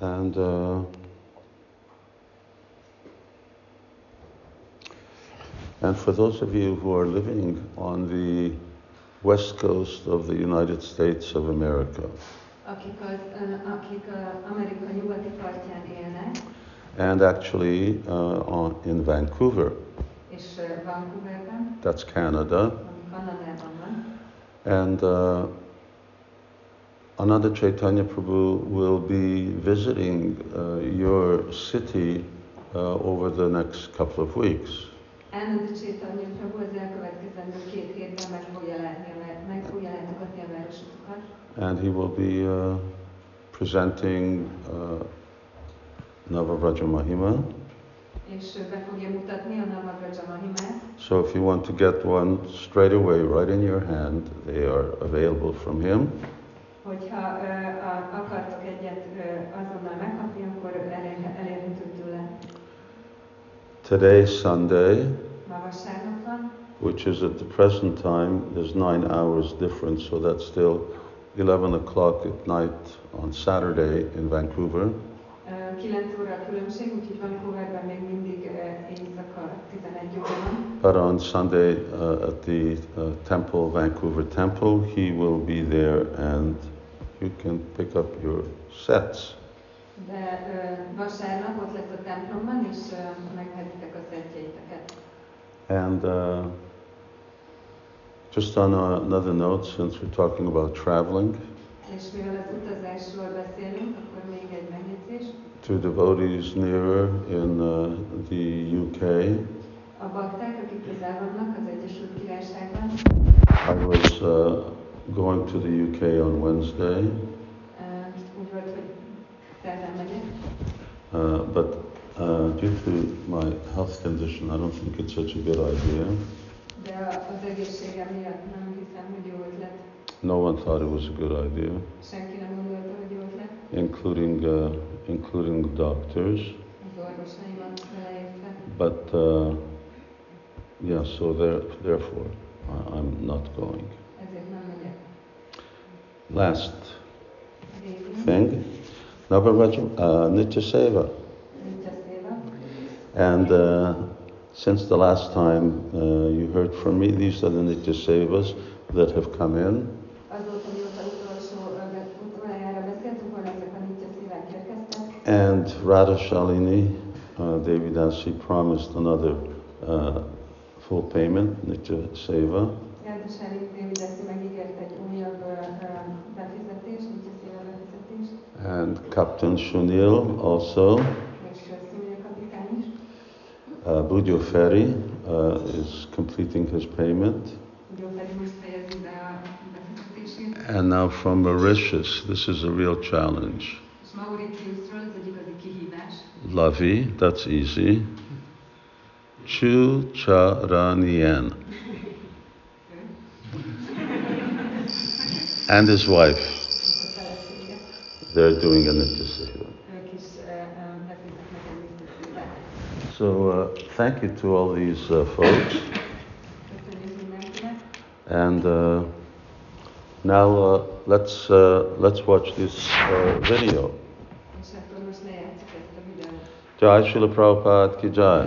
And uh, and for those of you who are living on the west coast of the United States of America, akik, az, akik Amerika nyugati partján élnek, and actually uh, on, in Vancouver, és Vancouverben, that's Canada, Kanadában van, and uh, Ananda Chaitanya Prabhu will be visiting uh, your city uh, over the next couple of weeks. Elnöndi Csétanya Prabhu az elkövetkezendő két hétben meg fogja látni, meg fogja látogatni a városotokat, And he will be uh, presenting uh, Navavraja Mahima. és ö, be fogja mutatni a Navagraja Mahimát. So if you want to get one straight away, right in your hand, they are available from him. Hogyha akartok egyet azonnal megkapni, akkor elérhe- elérhető tőle. Today, Sunday, vasárnap van, which is at the present time, there's nine hours difference, so that's still 11 o'clock at night on Saturday in Vancouver. Ö, 9 óra különbség, úgyhogy Vancouverben még mindig éjszaka 11 óra van. But on Sunday uh, at the uh, temple, Vancouver temple, he will be there and you can pick up your sets. De ö, vasárnap ott a templomban, és ö, a. And uh, just on a, another note, since we're talking about traveling, És mivel az utazásról beszélünk, akkor még egy megjegyzés. to devotees nearer in uh, the UK, A bakták, akik közel vannak az Egyesült Királyságban, I was uh, going to the UK on Wednesday, ö, úgy volt, hogy szerdán megyek, uh, but uh, due to my health condition, I don't think it's such a good idea. de a- az egészségem miatt nem hiszem, hogy jó ötlet. No one thought it was a good idea, Senki nem gondolta, hogy jó ötlet. including uh, including doctors. Az orvosaimat beleértve. But uh, yeah, so there, therefore, I- I'm not going. Ezért nem megyek. Last thing, Navaraja uh, Nitya Seva. And uh, since the last time uh, you heard from me, these are the Nitya Sevas that have come in. Azóta, mióta utolsó, ö, utoljára beszéltünk volna, ezek a Nitya Szívák érkeztek, And Radha Shalini, uh, Devidasi promised another uh, full payment, Nitya Seva. And Captain Shunil also. Uh, Bujo Ferry uh, is completing his payment. And now from Mauritius, this is a real challenge. Lavi, that's easy. Chu Charanien. And his wife, A felesége. they're doing a Nitya Seva. Ők is ö, ö, befizetnek egy biztosítást. So uh, thank you to all these uh, folks. And uh, now uh, let's, uh, let's watch this uh, video. És akkor most lejátszuk ezt a videót. Jai Srila Prabhupada ki jai.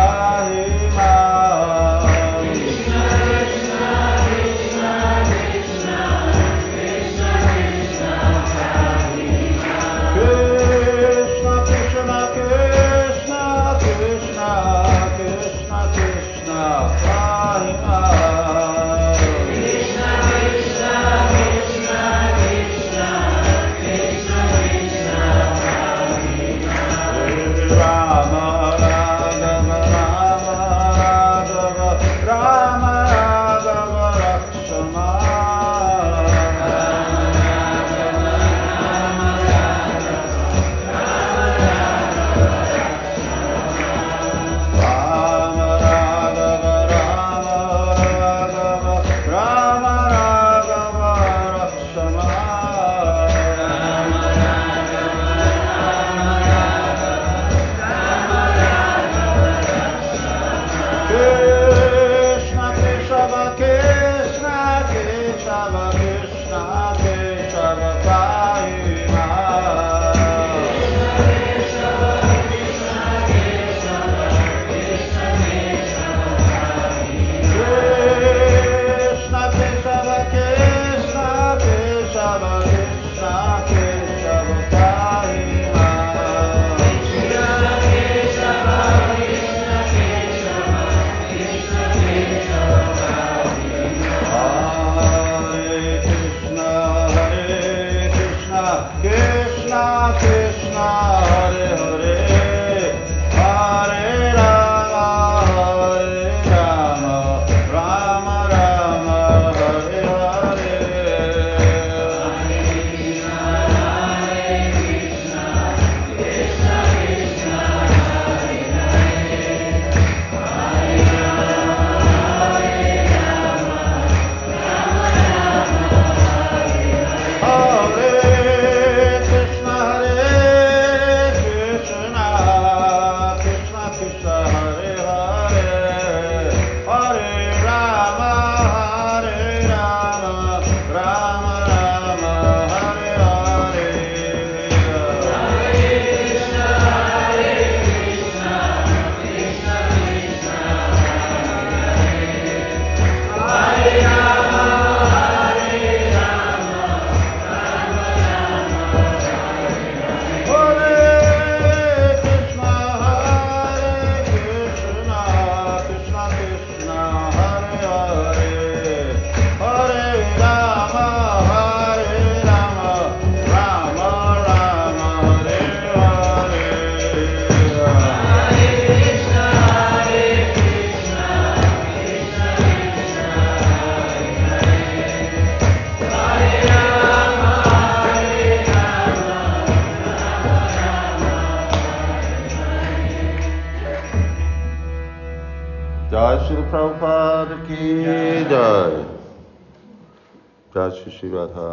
Raj Shri Radha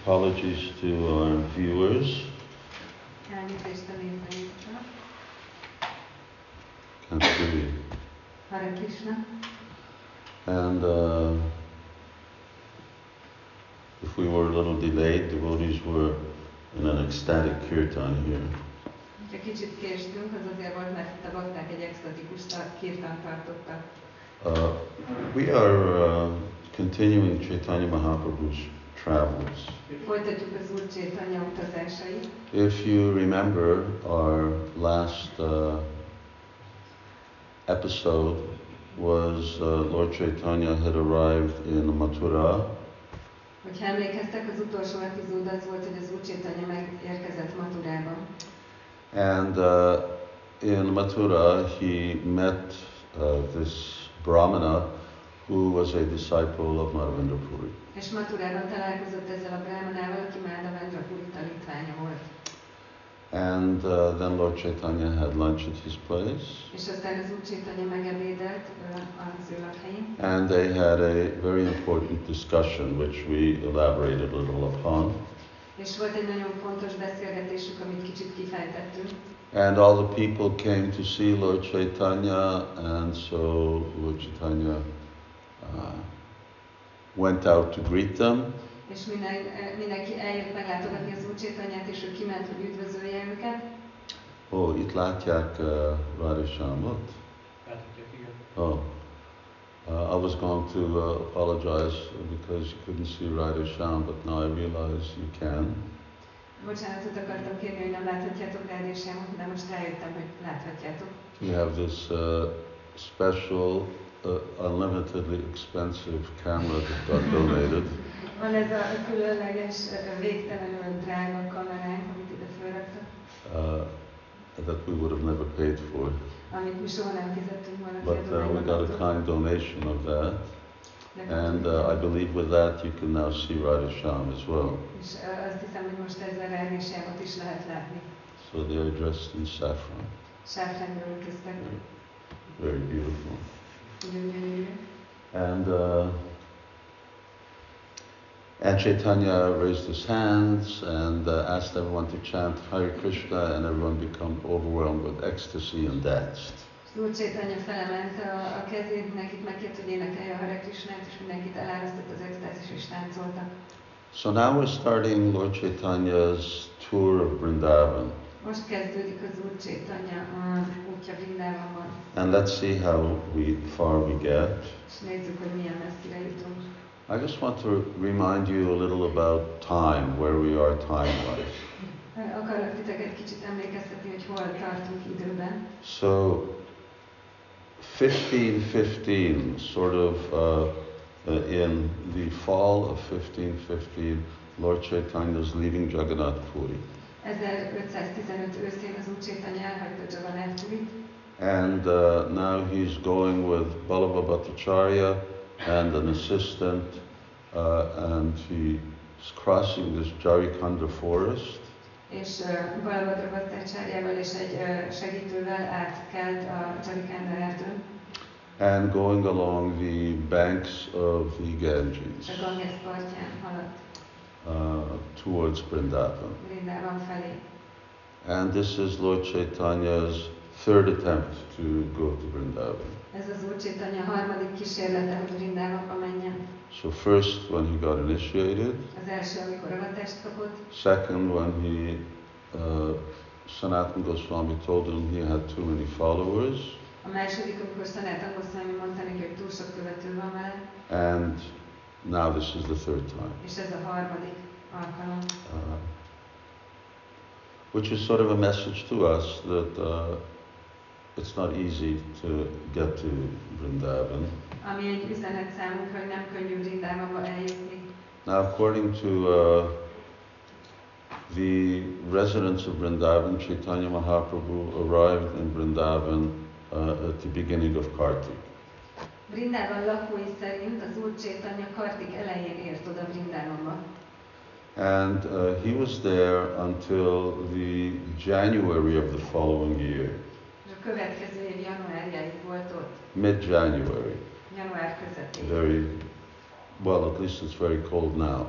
apologies to our viewers. Can't hear you. Hare Krishna. And uh, if we were a little delayed devotees were in an ecstatic kirtan here. Ha kicsit késtünk, az azért volt, mert a bakták egy extatikus kirtan tartottak. Uh, we are uh, continuing Chaitanya Mahaprabhu's travels. Folytatjuk az Úr Csétanya utazásait. If you remember our last uh, episode was uh, Lord Chaitanya had arrived in Mathura Hogyha emlékeztek, az utolsó epizód az volt, hogy az Úr Csétanya megérkezett Maturában. And uh, in Mathura, he met uh, this Brahmana who was a disciple of Madhavendra Puri. És Maturában találkozott ezzel a brahmanával, aki Mádavendra Puri tanítványa volt. And uh, then Lord Chaitanya had lunch at his place, És aztán az Úr Csétanya megebédelt ö, az ő lakhelyén. and they had a very important discussion, which we elaborated a little upon. És volt egy nagyon fontos beszélgetésük, amit kicsit kifejtettünk. And all the people came to see Lord Chaitanya, and so Lord Chaitanya uh, went out to greet them. És minden, mindenki eljött meglátogatni az Úr Csétanyát, és ő kiment, hogy üdvözölje őket. Oh, itt látják uh, Radhishamot. Láthatják, igen. Oh, uh, I was going to uh, apologize because you couldn't see Radhisham, but now I realize you can. Bocsánatot akartam kérni, hogy nem láthatjátok rádiósámot, de most rájöttem, hogy láthatjátok. We have this uh, special, uh, unlimitedly expensive camera that got donated. Van ez a különleges, végtelenül drága kameránk, amit ide felraktak, uh, that we would have never paid for. amit mi soha nem fizettünk volna But uh, we got a kind donation of that, and uh, I believe with that you can now see Radhisham as well. So they are dressed in saffron, very beautiful. And uh, and Chaitanya raised his hands and uh, asked everyone to chant Hare Krishna, and everyone became overwhelmed with ecstasy and danced. Úr Csétanya felemelte a, a kezét, mindenkit megkért, hogy énekelje a Hare Krishnát, és mindenkit elárasztott az extázis, és táncoltak. So now we're starting Lord Chaitanya's tour of Vrindavan, Most kezdődik az Úr Csétanya útja Vrindávamban, and let's see how we far we get. és nézzük, hogy milyen messzire jutunk. I just want to remind you a little about time, where we are time-wise. Akarok titeket kicsit emlékeztetni, hogy hol tartunk időben. So, 1515, sort of uh, uh, in the fall of 1515, Lord Chaitanya is leaving Jagannath Puri. 1515 őszén az Úr Csétanya elhagyta Jagannath Purit, And uh, now he's going with Balabhadra Bhattacharya and an assistant, uh, and he's crossing this Jharikhanda forest. és uh, Balabhadra és egy uh, segítővel átkelt a erdőn, and going along the banks of the Ganges a Ganges partján haladt uh, towards Vrindavan. Felé. And this is Lord Chaitanya's third attempt to go to Vrindavan. Ez az Úr Csétanya harmadik kísérlete, hogy Vrindávamba menjen. So first when he got initiated, Az első, amikor avatást kapott, second when he, uh, Sanatana Goswami told him he had too many followers, a második, amikor Sanatan Goswami mondta neki, hogy túl sok követő van vele, and now this is the third time. és ez a harmadik alkalom. Uh, which is sort of a message to us that uh, it's not easy to get to Vrindavan. Ami egy üzenet számunkra, hogy nem könnyű Vrindávamba eljutni. Now, according to uh, the residents of Vrindavan, Chaitanya Mahaprabhu arrived in Vrindavan uh, at the beginning of Kartik. Vrindában lakói szerint az Úr Csétanya Kartik elején ért oda Vrindávamba. And uh, he was there until the January of the following year, következő év januárjáig volt ott, mid-January. január közepén. Very, well, at least it's very cold now.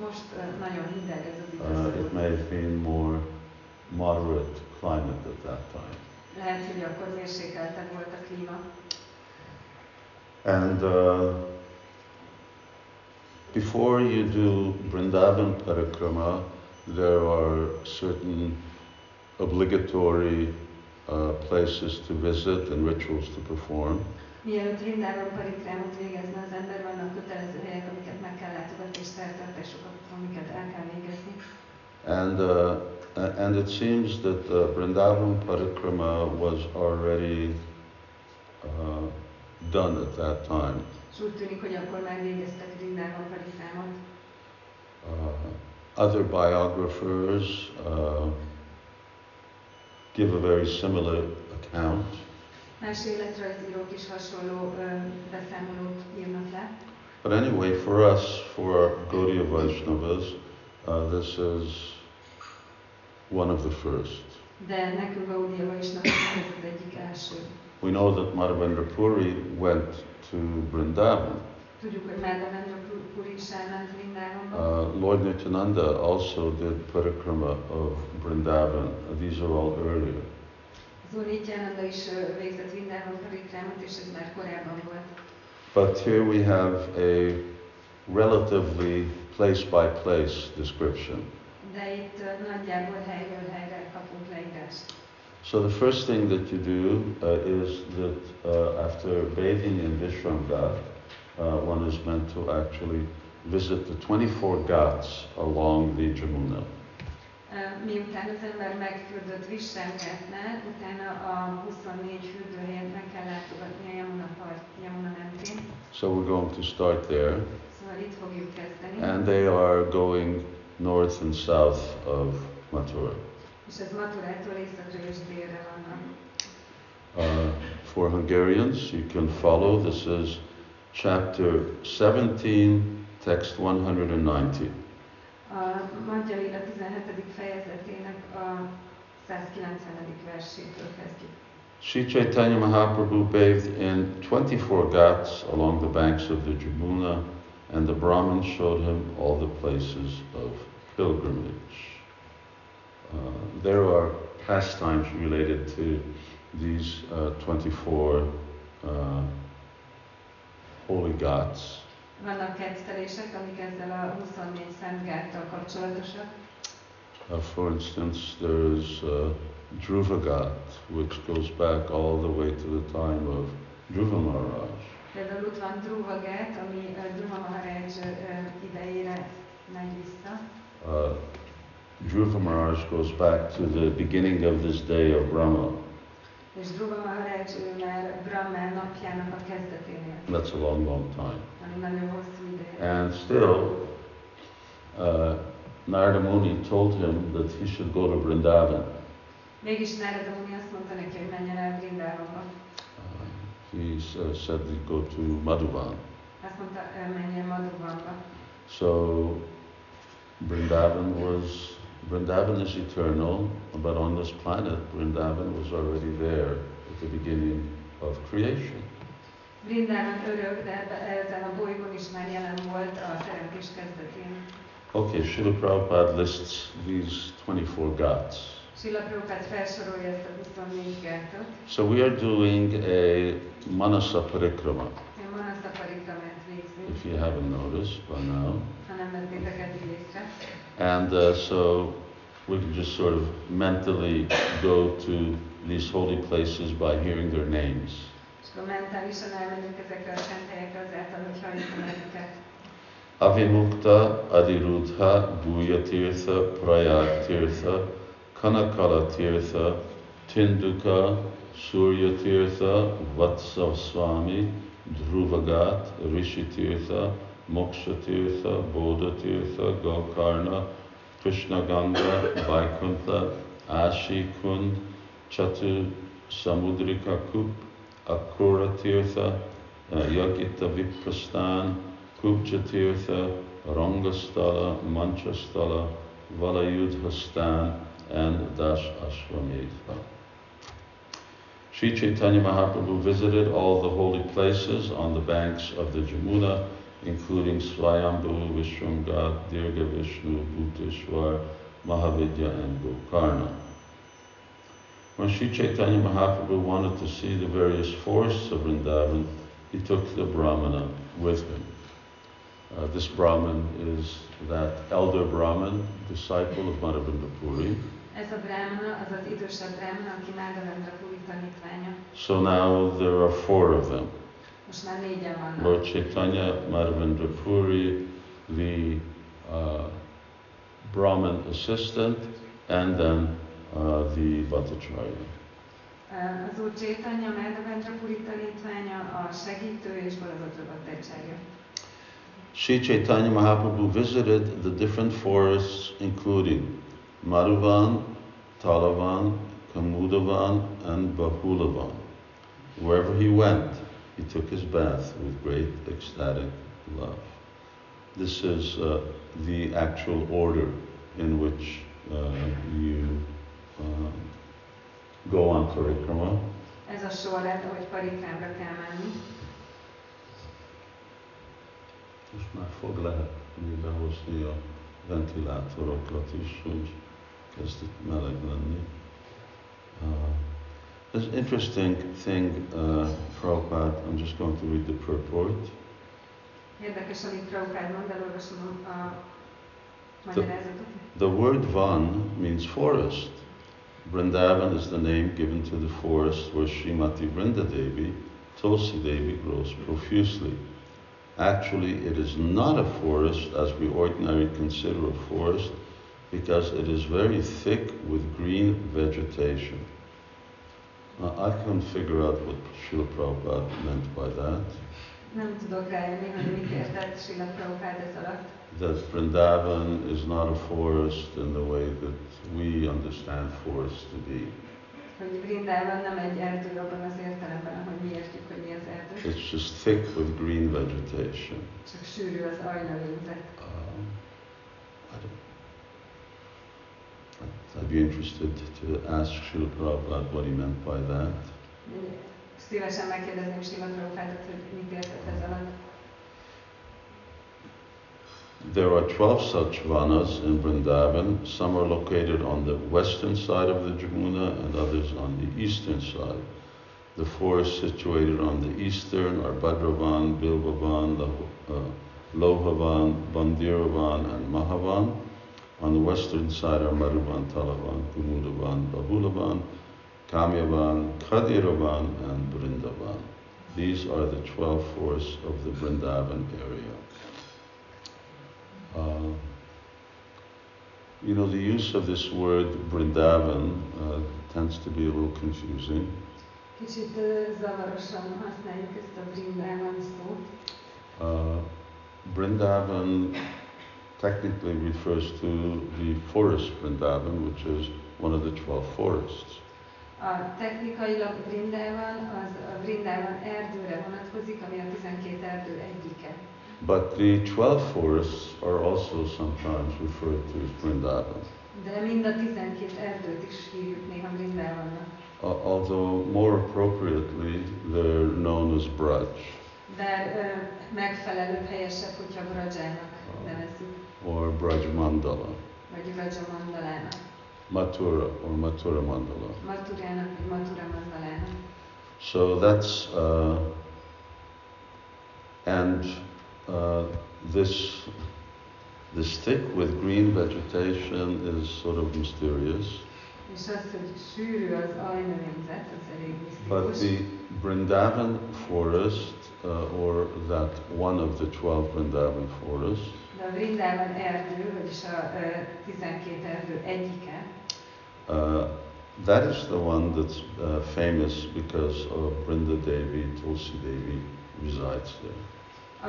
Most nagyon hideg ez az Uh, it may have been more moderate climate at that time. Lehet, hogy akkor mérsékeltebb volt a klíma. And uh, before you do Vrindavan Parikrama, there are certain obligatory uh, places to visit and rituals to perform. Mielőtt Vrindában parikrámot végezne az ember, vannak kötelező helyek, amiket meg kell látogatni, és szertartások, amiket el kell végezni. And, uh, and it seems that uh, Vrindavan Parikrama was already uh, done at that time. És úgy tűnik, hogy akkor már végeztek Vrindában parikrámot. Uh, other biographers uh, give a very similar account. Más életrajzírók is hasonló beszámolót írnak le. But anyway, for us, for Gaudiya Vaishnavas, uh, this is one of the first. De nekünk Gaudiya is ez az egyik első. We know that Madhavendra Puri went to Vrindavan. Tudjuk, hogy Madhavendra Puri is elment Vrindávonba. Uh, Lord Nityananda also did parikrama of Vrindavan. These are all earlier. Az Úr Nityananda is ö, végzett Vrindávon parikrámot, és ez már korábban volt. But here we have a relatively place by place description. De itt ö, nagyjából helyről helyre kapunk leírást. So the first thing that you do uh, is that uh, after bathing in Vishramghat, uh, one is meant to actually visit the 24 ghats along the Jamuna. Ö, Miután az ember megfürdött Visrámgátnál, utána a 24 fürdőhelyen meg kell látogatni a Yamuna, part, Yamuna mentén. So we're going to start there. Szóval itt fogjuk kezdeni. And they are going north and south of Mathura. És ez Maturától északra és délre vannak. Uh, for Hungarians, you can follow. This is chapter 17, text 190. A Magyar 17. fejezetének a 190. versétől kezdjük. Sri Chaitanya Mahaprabhu bathed in 24 ghats along the banks of the Jamuna, and the Brahmin showed him all the places of pilgrimage. Uh, there are pastimes related to these uh, 24 uh, holy ghats. Vannak kettelések, amik ezzel a 24 szent gáttal kapcsolatosak. Uh, for instance, there is uh, Dhruva Ghat, which goes back all the way to the time of Dhruva Maharaj. Például ott van Dhruva gát, ami ö, Dhruva Maharaj ö, ö, idejére megy vissza. Uh, Dhruva Maharaj goes back to the beginning of this day of Brahma. És Dhruva Maharaj ő már Brahma napjának a kezdeténél, That's a long, long time. ami nagyon hosszú ideje. And still, uh, Narada Muni told him that he should go to Vrindavan. Mégis Narada Muni azt mondta neki, hogy menjen el Vrindávonba. Uh, he uh, said to go to Madhuban. Azt mondta, menjen Madhubanba. So Vrindavan was Vrindavan is eternal, but on this planet, Vrindavan was already there at the beginning of creation. Vrindában örök, de ezen a bolygón is már jelen volt a teremtés kezdetén. Okay, Srila Prabhupada lists these 24 ghats. Srila Prabhupád felsorolja ezt a 24 gátot. So we are doing a Manasa Parikrama, Én Manasa Parikramát végzünk, if you haven't noticed by now. Ha nem vettétek eddig észre. And uh, so we can just sort of mentally go to these holy places by hearing their names. És akkor mentálisan elmegyünk ezekre a szent helyekre azáltal, hogy halljuk a nevüket. Avimukta Adhirudha Guhya Tirtha Prayag Tirtha Kanakhala Tirtha Tinduka Surya Tirtha Vatsa Swami Dhruvagat Rishi Tirtha Moksha Tirtha Bodha Tirtha Gokarna Krishna Ganga Vaikuntha Ashi Kund Chatu Samudrika Kup Akrura Tirtha uh, Yagita Viprastan Kupcha Tirtha, Rangasthala, Manchasthala, Valayudhastan, and Dash Ashwamedha. Sri Chaitanya Mahaprabhu visited all the holy places on the banks of the Jamuna, including Swayambhu, Vishramgat, Dirgha Vishnu, Bhuteshwar, Mahavidya, and Gokarna. When Sri Chaitanya Mahaprabhu wanted to see the various forests of Vrindavan, he took the Brahmana with him. Uh, this Brahman is that elder Brahman, disciple of Madhavendra Puri. Ez a brahmana, az az idősebb brahmana, aki Madhavendra Puri tanítványa. So now there are four of them. Most már vannak. Lord Chaitanya, Madhavendra Puri, the uh, Brahman assistant, and then uh, the Bhattacharya. Az Úr Chaitanya, Madhavendra Puri tanítványa, a segítő és Balabhadra Bhattacharya. Sri Chaitanya Mahaprabhu visited the different forests, including Madhuvan, Talavan, Kumudavan, and Bahulavan. Wherever he went, he took his bath with great ecstatic love. This is uh, the actual order in which uh, you uh, go on parikrama. Ez a sorrend, ahogy parikrámra kell menni. Most már fog lehet behozni a ventilátorokat is, hogy kezd itt meleg lenni. Uh, there's an interesting thing, uh, Prabhupada, I'm just going to read the purport. Érdekes, amit Prabhupád mond, elolvasom a magyarázatot. The word van means forest. Vrindavan is the name given to the forest where Srimati Vrindadevi, Tulsi Devi, grows profusely. Actually, it is not a forest as we ordinarily consider a forest because it is very thick with green vegetation. Now, I couldn't figure out what Srila Prabhupada meant by that. Nem tudok rájönni, hogy mit értett Srila Prabhupád ez alatt. That Vrindavan is not a forest in the way that we understand forests to be. Hogy Vrindában nem egy erdő abban az értelemben, ahogy mi értjük, hogy mi az erdő. It's just thick with green vegetation. Csak sűrű az ajnalényzet. Um, I'd be interested to ask Srila Prabhupada what he meant by that. Szívesen megkérdezném Srila Prabhupádot, hogy mit értett ez alatt. There are 12 such vanas in Vrindavan. Some are located on the western side of the Jamuna and others on the eastern side. The forests situated on the eastern are Bhadravan, Bilbavan, uh, Lohavan, Bhandiravan, and Mahavan. On the western side are Madhuvan, Talavan, Kumudavan, Bahulavan, Kamyavan, Khadiravan, and Vrindavan. These are the 12 forests of the Vrindavan area. Uh, you know, the use of this word Vrindavan uh, tends to be a little confusing. Kicsit zavarosan használjuk ezt a Vrindában szót. Uh, Vrindavan technically refers to the forest Vrindavan, which is one of the 12 forests. A technikailag Vrindában az a Vrindában erdőre vonatkozik, ami a 12 erdő egyike. But the 12 forests are also sometimes referred to as Vrindavan, De mind a 12 erdőt is hívjuk néha Vrindavannak. uh, although more appropriately they're known as Braj De ö, megfelelőbb, helyesebb, hogyha Brajának nevezzük, or Braj Mandala, vagy Braja Mandalának, Mathura or Mathura Mandala. Maturának, vagy Mandalának. So that's, uh, and uh, this, this thick with green vegetation is sort of mysterious. És az, hogy sűrű az ajnövényzet, az elég But the Vrindavan forest, uh, or that one of the 12 Vrindavan forests, De a Vrindában erdő, vagyis a ö, 12 erdő egyike, uh, that is the one that's uh, famous because of Vrinda Devi, Tulsi Devi resides there.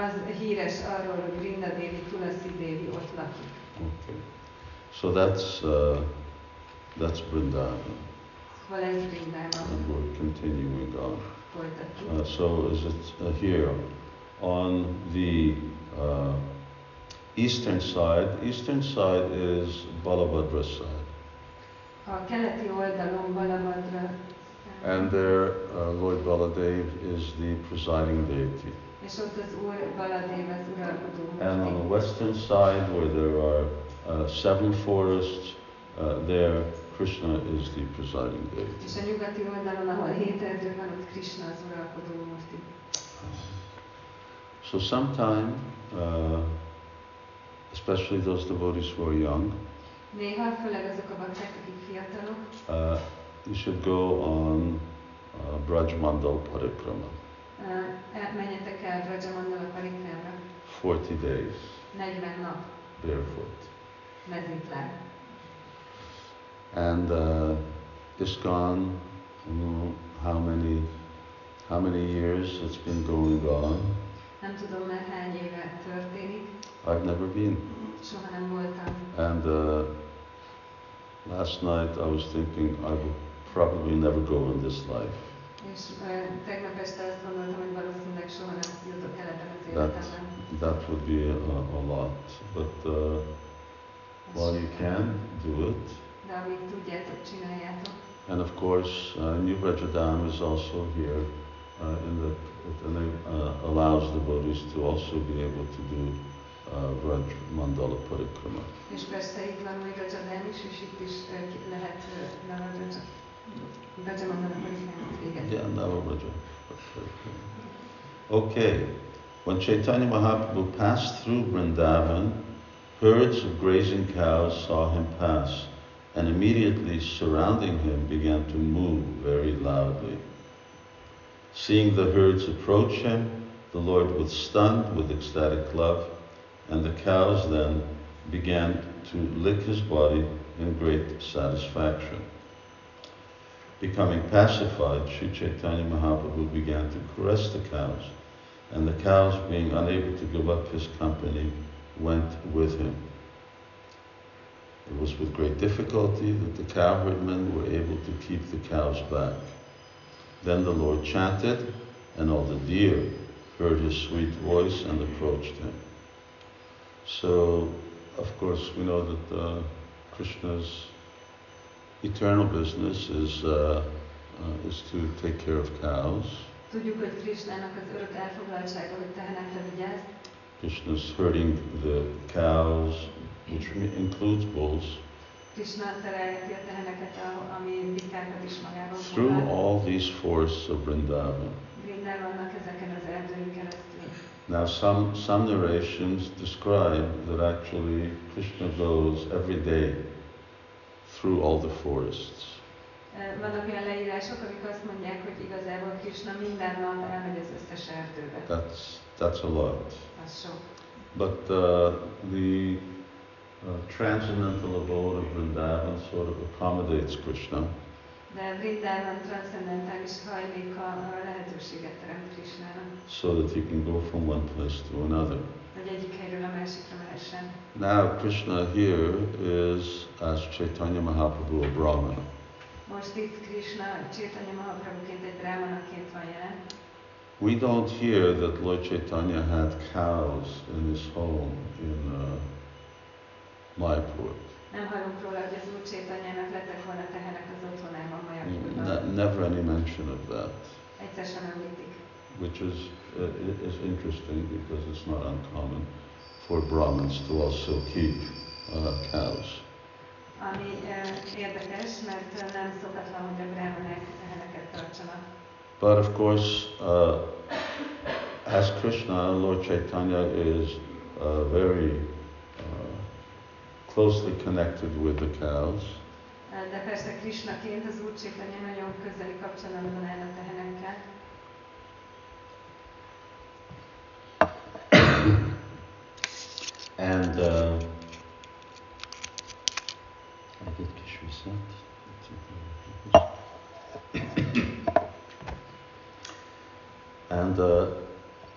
az híres arról, hogy Vrinda Devi, Tulasi Devi ott lakik. Okay. So that's, uh, that's Vrindavan. Szóval ez Vrindában And we're continuing on. Uh, so is it uh, here on the uh, eastern side? Eastern side is Balabhadra side, A keleti oldalon Balabhadra and there uh, Lord Baladev is the presiding deity. és ott az Úr Baladev az uralkodó And on the western side, where there are uh, seven forests, uh, there Krishna is the presiding deity. És a nyugati oldalon, ahol hét erdő van, ott Krishna az uralkodó murti. So sometime, uh, especially those devotees who are young, Néha, főleg azok a bakták, akik fiatalok, uh, you should go on uh, Braj Mandal Parikrama, uh, el- menjetek el Brajamandala Parikrámra, 40 days, 40 nap, barefoot. And uh, ISKCON, I don't know how many, how many years it's been going on. Nem tudom már hány éve történik, I've never been. And uh, last night I was thinking I will probably never go in this life. És That, would be a, a lot. But uh, while you can, do it. And of course, uh, New Brajadam is also here uh, in the, it uh, allows devotees to also be able to do Mandala Parikrama. És persze itt van új Rajadán is, és itt is eh, lehet Rajamandala Parikrámot végezni. Yeah, Nava Braja. Okay, when Chaitanya Mahaprabhu passed through Vrindavan, herds of grazing cows saw him pass, and immediately surrounding him began to move very loudly. Seeing the herds approach him, the Lord was stunned with ecstatic love, and the cows then began to lick his body in great satisfaction. Becoming pacified, Sri Chaitanya Mahaprabhu began to caress the cows, and the cows, being unable to give up his company, went with him. It was with great difficulty that the cowherdmen were able to keep the cows back. Then the Lord chanted, and all the deer heard his sweet voice and approached him. So, of course, we know that uh, Krishna's eternal business is, uh, uh, is to take care of cows. Tudjuk, hogy Krishnának az örök elfoglaltsága, hogy tehenekre vigyáz, Krishna's herding the cows, which includes bulls, Krishna terelheti a teheneket, a- ami bikákat is magában through all these forests of Vrindavan. Minden ezeken az erdőn keresztül. Now, some, some narrations describe that actually Krishna goes every day through all the forests. Vannak olyan leírások, amik azt mondják, hogy igazából Krishna minden nap elmegy az összes erdőbe. That's, that's a lot. Az sok. But uh, the uh, transcendental abode of Vrindavan sort of accommodates Krishna. So that he can go from one place to another. hogy egyik helyről a másikra mehessen. Now, Krishna here is, as Chaitanya Mahaprabhu, a Brahmana. Most itt Krishna Chaitanya Mahaprabhuként egy brahmanaként van jelen. We don't hear that Lord Chaitanya had cows in his home in uh, Mayapur. Nem hallunk róla, hogy az Úr lettek volna tehenek az otthonában. Ne- never any mention of that, Egyszer sem említik. which is, uh, is interesting because it's not uncommon for Brahmins to also keep uh, cows. Ami eh, érdekes, mert eh, nem szokatlan, hogy a brahmanák teheneket tartsanak. But of course, uh, as Krishna, Lord Chaitanya is uh, very uh, closely connected with the cows. Eh, De persze Krishnaként az Úr nagyon közeli kapcsolatban áll a tehenekkel. And uh, I did Kish And uh,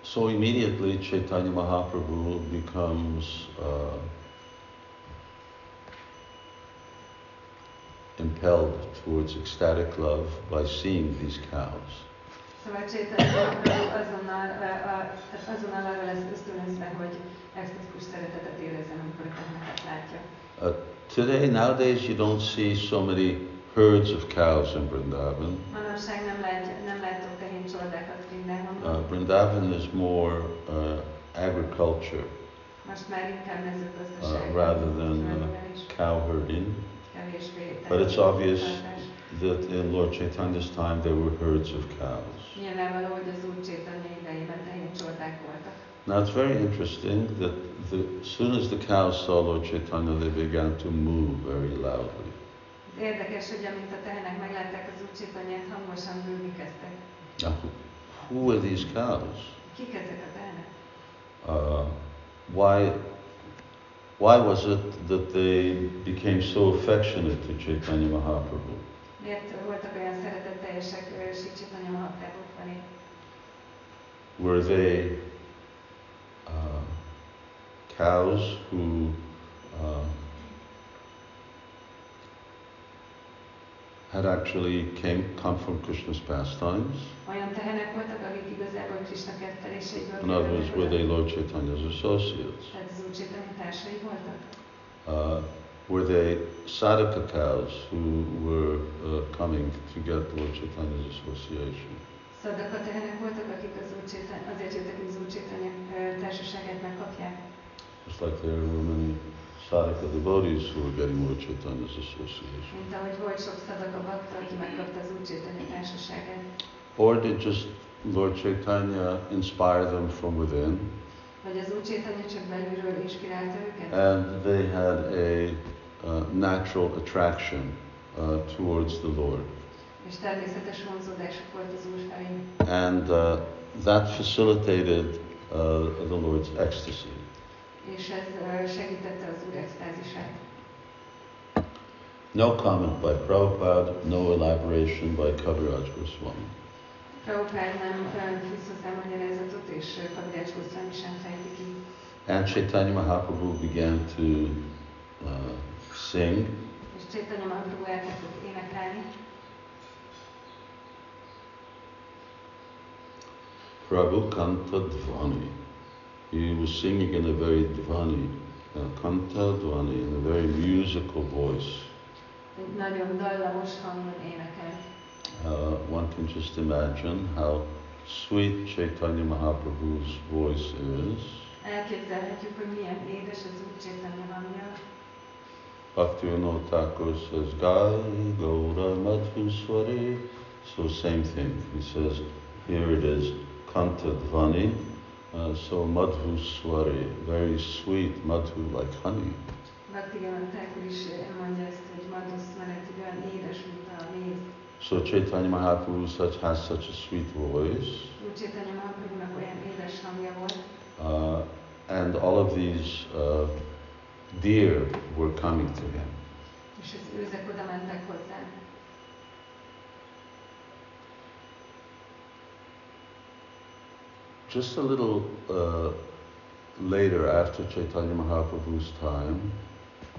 so immediately Chaitanya Mahaprabhu becomes uh, impelled towards ecstatic love by seeing these cows. Szóval Chaitanya Mahaprabhu azonnal, a- tehát azonnal arra lesz ösztönözve, hogy extatikus szeretetet érezzen, amikor a teheneket látja. Uh, today, nowadays, you don't see so many herds of cows in Vrindavan. Manapság nem, lát, nem látok tehéncsordákat Vrindávonban. Uh, Vrindavan is more uh, agriculture Most már inkább uh, rather than uh, cow herding. But it's obvious that in Lord Chaitanya's time there were herds of cows. Nyilvánvaló, hogy az Úr Csétanya idejében tehén csordák voltak. Now it's very interesting that the, as soon as the cows saw Lord Chaitanya, they began to move very loudly. Ez érdekes, hogy amint a tehenek meglátták az Úr Csétanyát, hangosan bőgni kezdtek. Now, who, were these cows? Kik ezek a tehenek? Uh, why, why was it that they became so affectionate to Chaitanya Mahaprabhu? Miért voltak olyan szeretetteljesek ö, Sri Chaitanya Mahaprabhu felé? Were they uh, cows who uh, had actually came come from Krishna's pastimes? Olyan tehenek voltak, akik igazából Krishna ketteléseiből In other words, were they? Lord Chaitanya's associates? Tehát az Úr Csétanya társai voltak? Uh, were they sadhaka cows who were uh, coming to get Lord Chaitanya's association? Tehenek voltak, akik az Úr azért jöttek, hogy az Úr Csétanya ö, társaságát megkapják. Just like there were many sadhaka devotees who were getting Lord Chaitanya's association. Mint ahogy volt sok szadaka bakta, aki megkapta az Úr Csétanya társaságát. Or did just Lord Chaitanya inspire them from within Vagy az Úr Csétanya csak belülről inspirálta őket? and they had a uh, natural attraction uh, towards the Lord. És természetes vonzódásuk volt az Úr felé. And uh, that facilitated uh, the Lord's ecstasy. És ez segítette az Úr extázisát. No comment by Prabhupada, no elaboration by Kaviraj Goswami. Prabhupád nem ö, fűz hozzá magyarázatot, és ö, Kavirács Goszvámi sem fejti ki. And Chaitanya Mahaprabhu began to uh, sing, És Csétanya Mahaprabhu elkezdett énekelni. Prabhu Kanta Dvani. He was singing in a very Dvani, uh, Kanta Dvani, in a very musical voice. Egy nagyon dallamos hangon énekel. Uh, one can just imagine how sweet Chaitanya Mahaprabhu's voice is. Elképzelhetjük, hogy milyen édes az Úr Csétanya hangja. Bhaktivinoda Thakur says, Gai Gaura Madhuswari. So same thing. He says, here it is, Kanta Dvani. Uh, so Madhuswari, very sweet, Madhu like honey. Bhakti Thakur is ö, mondja ezt, hogy Madhusz menet olyan édes, mint a méz. So Chaitanya Mahaprabhu such, has such a sweet voice. Úr Csétanya Mahaprabhunak olyan édes hangja volt, Uh, and all of these uh, deer were coming to him. és az őzek oda mentek hozzá. Just a little uh, later, after Chaitanya Mahaprabhu's time,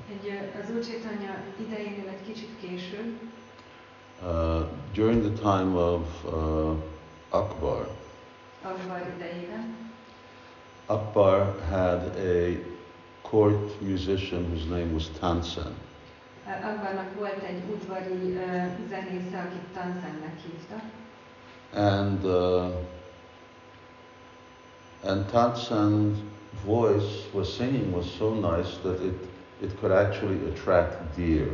Egy, az Úr Csétanya idejénél egy kicsit később, uh, during the time of uh, Akbar, Akbar idejében, Akbar had a court musician whose name was Tansen. ö, Akbarnak volt egy udvari zenésze, akit Tanzennek hívta, And uh, and Tansen's voice was singing was so nice that it it could actually attract deer.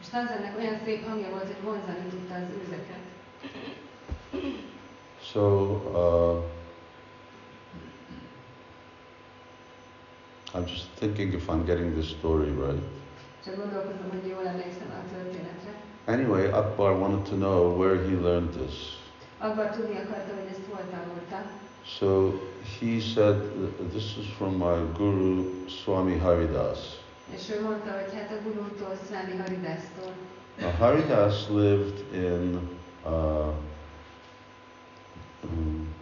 és Tanzennek olyan szép hangja volt, hogy vonzani tudta az őzeket. So uh, I'm just thinking if I'm getting this story right. Csak gondolkozom, hogy jól emlékszem a történetre. Anyway, Akbar wanted to know where he learned this. Akbar tudni akarta, hogy ezt hol tanulta, So he said, "This is from my guru Swami Haridas." és ő mondta, hogy hát a gurútól, Swami. Now, Haridas lived in uh, um,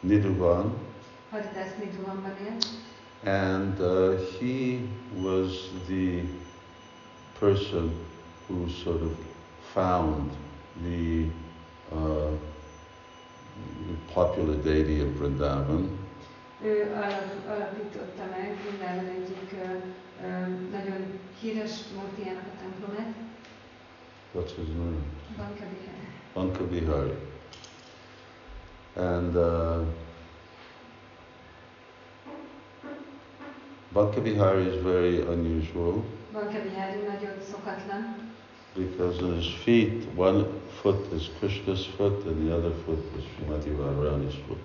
Nidhuvan, Haridász Nidhuanban élt, and uh, he was the person who sort of found the, uh, popular deity of Vrindavan. ő alap, alapította meg Vrindában egyik ö, ö, nagyon híres múltiának a templomát, What's his name? Bankabihar. Banka Bihari. And uh, Banka Bihari is very unusual Balkebihari nagyon szokatlan, because his feet, one foot is Krishna's foot and the other foot is Srimati Radharani's foot.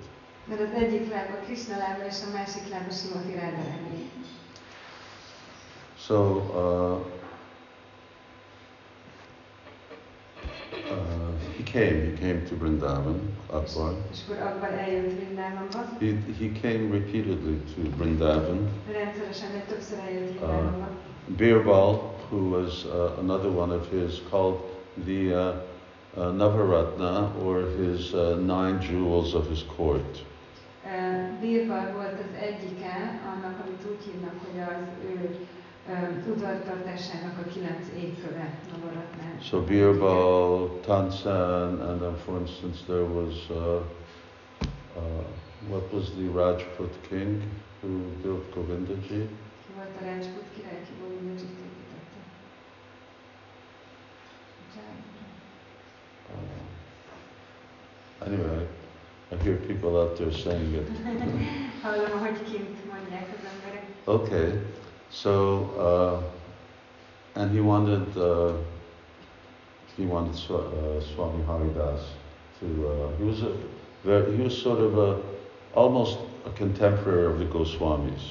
mert az egyik lába Krishna lába és a másik lába Simati Radharani. So, uh, uh, he came, he came to Vrindavan, Akbar. És akkor Akbar eljött Vrindavanba, He, he came repeatedly to Vrindavan. rendszeresen, de többször eljött Uh. Birbal, who was uh, another one of his, called the uh, uh, Navaratna, or his uh, nine jewels of his court. Uh, Birbal volt az egyike annak, amit úgy hívnak, hogy az ő um, udvartartásának a kilenc égköve Navaratnán. So Birbal, Tansen, and then for instance there was, uh, uh, what was the Rajput king who built Govindaji? Ki volt a Rajput király, ki volt Nadzsit építette? Uh, anyway, I hear people out there saying it. Hallom, hogy kint mondják az emberek. Okay, so, uh, and he wanted, uh, he wanted Swa, uh, Swami Haridas to, uh, he was a, very, he was sort of a, almost a contemporary of the Goswamis.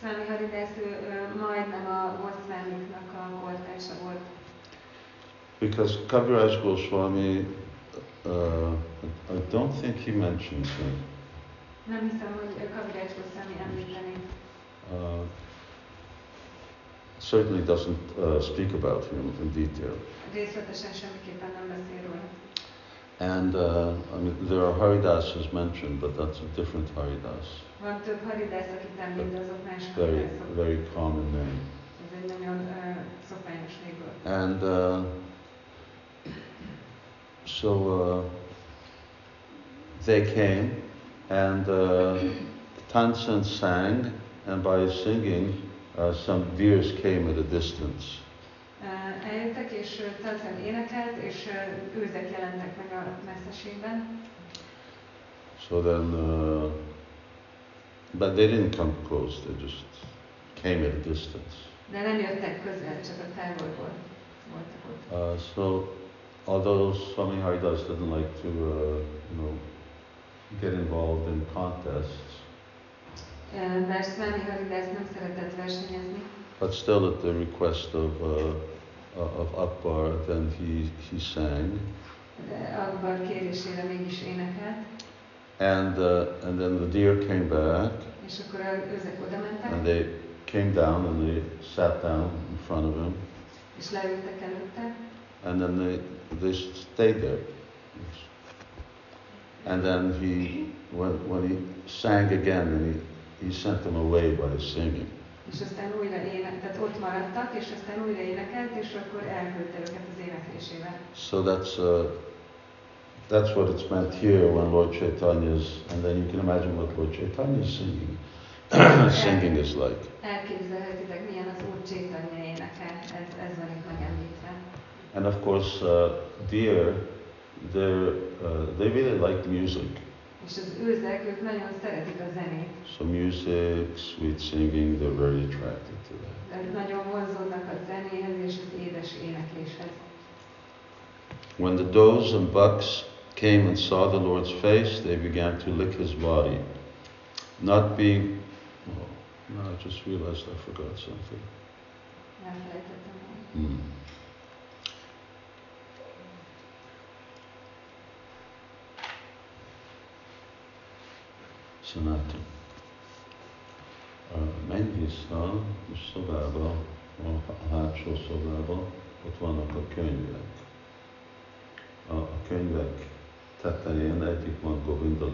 Swami Haridász, ő, ő majdnem a Goswamiknak a kortársa volt. Because Kaviraj Goswami, uh, don't think he mentions him. Nem hiszem, hogy Kavirás Goswami említeni. Uh, certainly doesn't uh, speak about him in detail. Részletesen semmiképpen nem beszél róla. And uh, I mean, there are Haridasas mentioned, but that's a different Haridas. Van több Haridász, akit említ, azok más Very, very common name. Ez egy nagyon uh, szokványos. And uh, so uh, they came, and uh, Tansen sang, and by singing, uh, some deers came at a distance. Uh, eljöttek, és uh, Tansen énekelt, és uh, őzek jelentek meg a messzeségben. So then, uh, but they didn't come close, they just came at a distance. De nem jöttek közel, csak a távolból voltak ott. Uh, so, although Swami Haridas didn't like to, uh, you know, get involved in contests, Bár Swami Haridász nem szeretett versenyezni, but still at the request of, uh, uh, of Akbar, then he, he sang. Akbar kérésére mégis énekelt. And, uh, and then the deer came back, És akkor őzek oda mentek, and they came down and they sat down in front of him, és leültek előtte, and then they, they stayed there. And then he, when, when he sang again, then he, he sent them away by his singing. és aztán újra ének, tehát ott maradtak, és aztán újra énekelt, és akkor elküldte őket az éneklésével. So that's, uh, that's what it's meant here when Lord Chaitanya's, and then you can imagine what Lord Chaitanya's singing, singing is like. Elképzelhetitek, milyen az Úr Csétanya éneke, ez, ez van itt megemlítve. And of course, uh, deer, they're, uh, they really like music. És az őzek, ők nagyon szeretik a zenét, So music, sweet singing, they're very attracted to that. de nagyon vonzódnak a zenéhez és az édes énekléshez. When the does and bucks came and saw the Lord's face, they began to lick his body. Not being, oh, no, I just realized I forgot something. Hmm. A szobába, a hátsó szobába, ott vannak a könyvek. A, a könyvek tetején egyik van Govinda.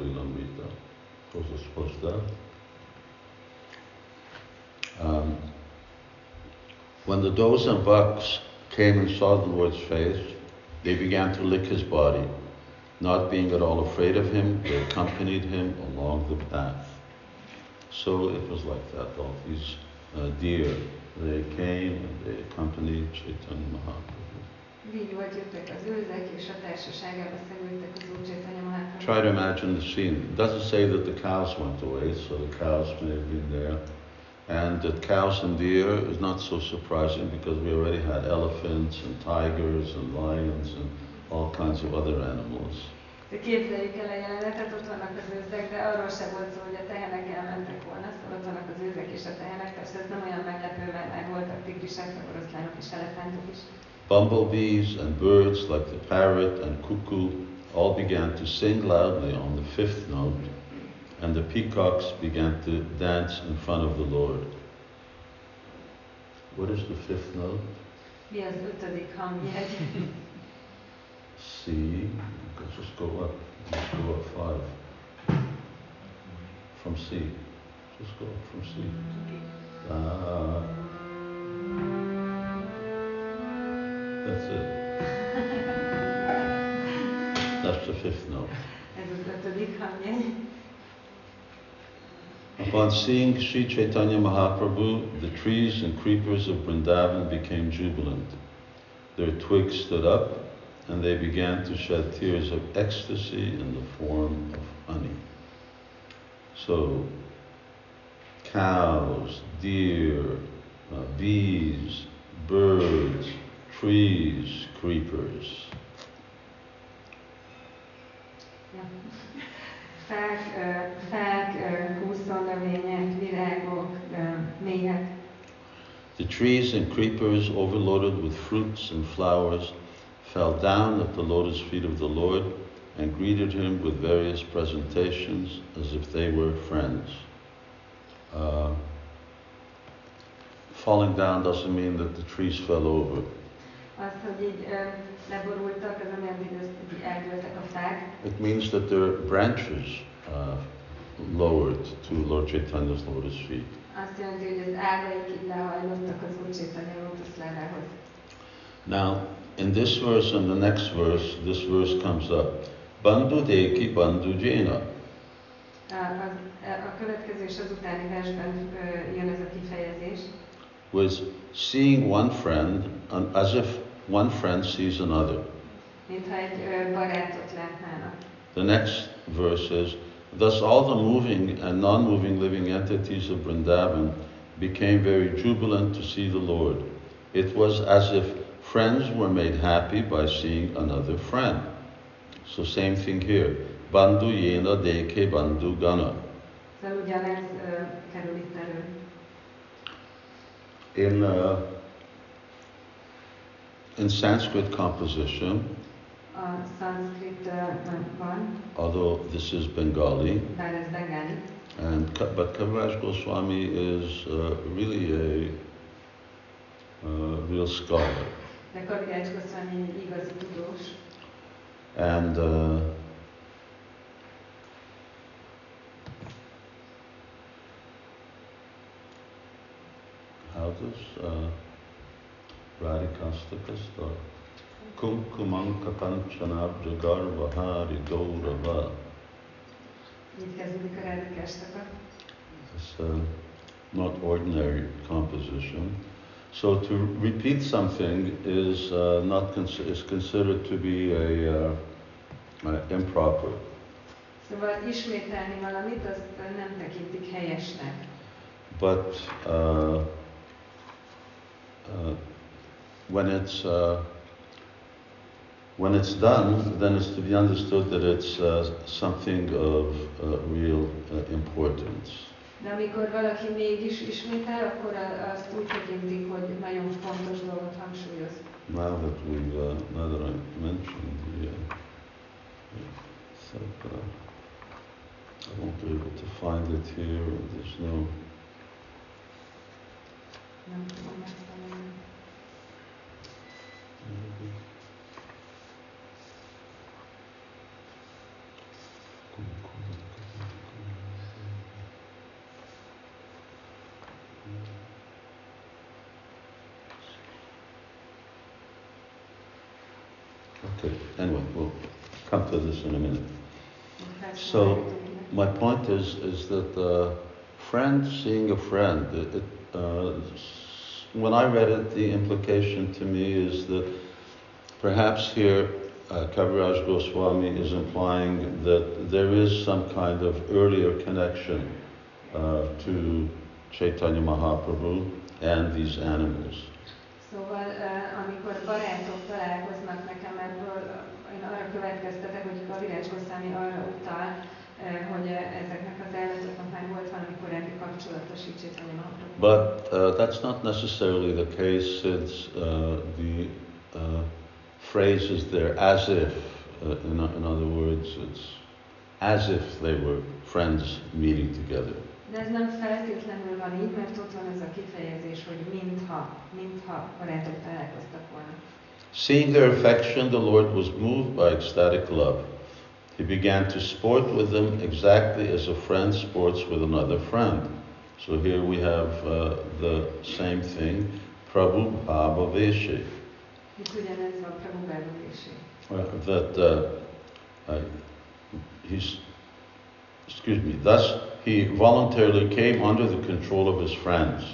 Um, when the and bucks came and saw the Lord's face, they began to lick his body. Not being at all afraid of him, they accompanied him along the path. So it was like that. All these uh, deer, they came and they accompanied Chaitanya Mahaprabhu. Így volt, jöttek az őzek, és a társaságába szemültek az Úr Csétanya Mahaprabhu. Try to imagine the scene. It doesn't say that the cows went away, so the cows may have been there. And that cows and deer is not so surprising because we already had elephants and tigers and lions and all kinds of other animals. De képzeljük el a jelenetet, ott vannak az őzek, de arról sem volt szó, hogy a tehenek elmentek volna, szóval ott vannak az őzek és a tehenek, persze ez nem olyan meglepő, mert már voltak tigrisek, meg oroszlánok és elefántok is. Bumblebees and birds like the parrot and cuckoo all began to sing loudly on the fifth note, and the peacocks began to dance in front of the Lord. What is the fifth note? Mi az ötödik hangjegy? C. Let's just go up. Just go up five. From C. Just go up from C. Ah. That's it. That's the fifth note. Upon seeing Sri Chaitanya Mahaprabhu, the trees and creepers of Vrindavan became jubilant. Their twigs stood up, and they began to shed tears of ecstasy in the form of honey. So, cows, deer, uh, bees, birds, trees, creepers. Ja. Fák, ö, fák, húszonnövények, virágok, méhek. The trees and creepers, overloaded with fruits and flowers, fell down at the lotus feet of the Lord and greeted him with various presentations as if they were friends. Uh, falling down doesn't mean that the trees fell over. Az, hogy így ö, leborultak, az nem jelenti, hogy ezt így eldőltek a fák, It means that their branches uh, lowered to Lord Chaitanya's lotus feet. azt jelenti, hogy az ágaik így lehajlottak az Úr Csétanya lótuszlávához. Now, in this verse and the next verse, this verse comes up. Bandhu deki bandhu jena. A, következő és az utáni versben jön ez a kifejezés, was seeing one friend as if one friend sees another. mintha egy barátot látnának. The next verse is, Thus all the moving and non-moving living entities of Vrindavan became very jubilant to see the Lord. It was as if friends were made happy by seeing another friend. So same thing here. Bandhu yena deke bandhu gana. Szóval ugyanez kerül itt elő. In, uh, in Sanskrit composition, A szanszkritban, although this is Bengali, bár ez bengáli, and but Kaviraj Goswami is uh, really a uh, real scholar, de Kavirács Goszvámi igazi tudós, and uh, how does uh, Radhikastaka start? Kumkumanka kanchanabja gaurava. így kezdődik a rádikástak. It's uh, not ordinary composition. So to repeat something is uh, not cons- is considered to be a uh, uh, improper. Szóval ismételni valamit, azt nem tekintik helyesnek. But uh, uh, when it's uh, when it's done, then it's to be understood that it's uh, something of uh, real uh, importance. De amikor valaki mégis ismétel, akkor azt úgy tekintik, hogy nagyon fontos dolgot hangsúlyoz. Now that we've, uh, now that I mentioned the, uh, uh, I won't be able to find it here, there's no, Nem tudom megtalálni. Come to this in a minute. So. My point is, is that uh, friend seeing a friend, it, it, uh, when I read it, the implication to me is that perhaps here uh, Kaviraj Goswami is implying that there is some kind of earlier connection uh, to Chaitanya Mahaprabhu and these animals. Szóval, uh, amikor barátok találkoznak nekem ebből, én arra következtetek, hogy a Virács Goszami arra utal, uh, hogy ezeknek az állatoknak már volt valami korábbi Mahaprabhu. But uh, that's not necessarily the case since uh, the uh, phrase is there as if, uh, in, in other words, it's as if they were friends meeting together. De ez nem feltétlenül van így, mert ott van ez a kifejezés, hogy mintha, mintha barátok találkoztak volna. Seeing their affection, the Lord was moved by ecstatic love. He began to sport with them exactly as a friend sports with another friend. So here we have uh, the same thing, Prabhu Bhava Veshi. Itt ugyanez van Prabhu Bevülésé. Uh, that uh, uh, he's, excuse me, thus he voluntarily came under the control of his friends.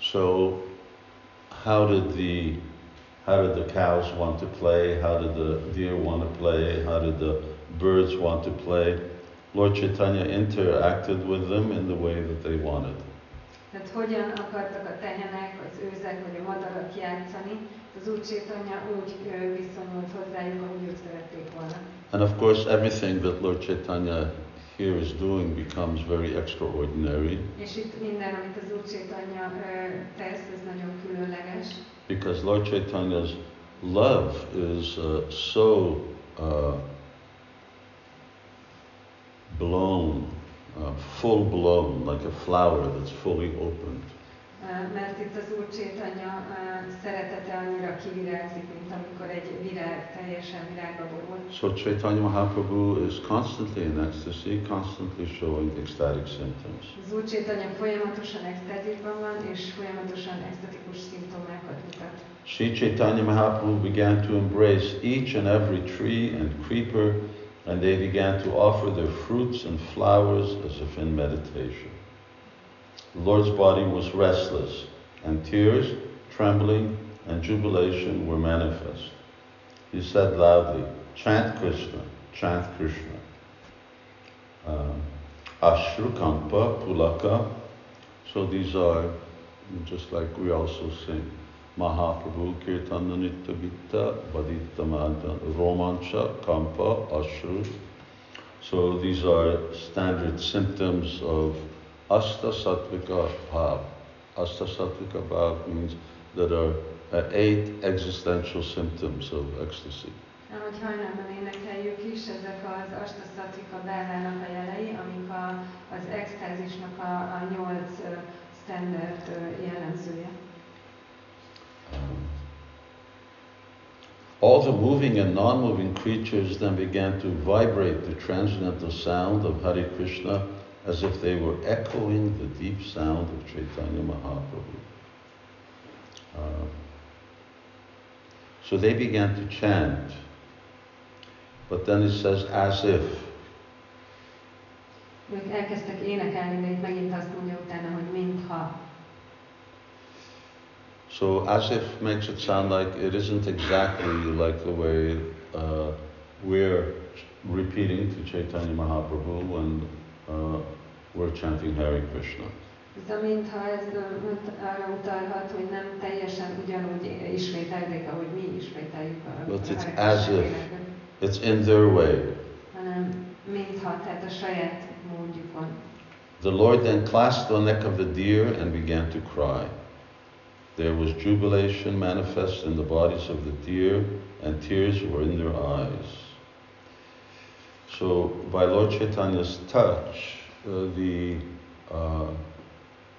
So, how did the how did the cows want to play? How did the deer want to play? How did the birds want to play? Lord Chaitanya interacted with them in the way that they wanted. Tehát hogyan akartak a tehenek, az őzek vagy a madarak játszani, az Úr Csétanya úgy ö, viszonyult hozzájuk, ahogy ők szerették volna. And of course, everything that Lord Chaitanya here is doing becomes very extraordinary És itt minden, amit az Úr Csétanya ö, tesz, ez nagyon különleges, because Lord Chaitanya's love is uh, so uh, blown, uh, full blown, like a flower that's fully opened. Mert itt az Úr Csétanya szeretete annyira kivirágzik, mint amikor egy virág teljesen virágba borul. So Chaitanya Mahaprabhu is constantly in ecstasy, constantly showing ecstatic symptoms. Az Úr Csétanya folyamatosan extázisban van, és folyamatosan extatikus szimptomákat mutat. Sri Chaitanya Mahaprabhu began to embrace each and every tree and creeper, and they began to offer their fruits and flowers as if in meditation. The Lord's body was restless, and tears, trembling, and jubilation were manifest. He said loudly, Chant Krishna, chant Krishna. Um, Ashrukampa, Pulaka. So these are just like we also sing. Mahaprabhu Kirtana Nitya Gita Vadita Mada Romancha Kampa Ashru. So these are standard symptoms of Asta Sattvika Bhav. Asta Sattvika Bhav means that there are uh, eight existential symptoms of ecstasy. Hajnalban énekeljük is, ezek az bávának a jelei, amik a, az extázisnak a, a nyolc uh, standard uh, jellemzője. Um, all the moving and non-moving creatures then began to vibrate the transcendental sound of Hare Krishna as if they were echoing the deep sound of Chaitanya Mahaprabhu. Uh, so they began to chant, but then it says as if. Ők elkezdtek énekelni, de megint azt mondja utána, hogy mintha. So as if makes it sound like it isn't exactly like the way uh, we're repeating to Chaitanya Mahaprabhu when uh, we're chanting Hare Krishna. Ez a mintha ez ö, arra utalhat, hogy nem teljesen ugyanúgy ismételik, ahogy mi ismételjük a But it's as if. It's in their way. hanem mintha, tehát a saját módjukon. The Lord then clasped the neck of the deer and began to cry. There was jubilation manifest in the bodies of the deer, and tears were in their eyes. So, by Lord Chaitanya's touch, uh, the uh,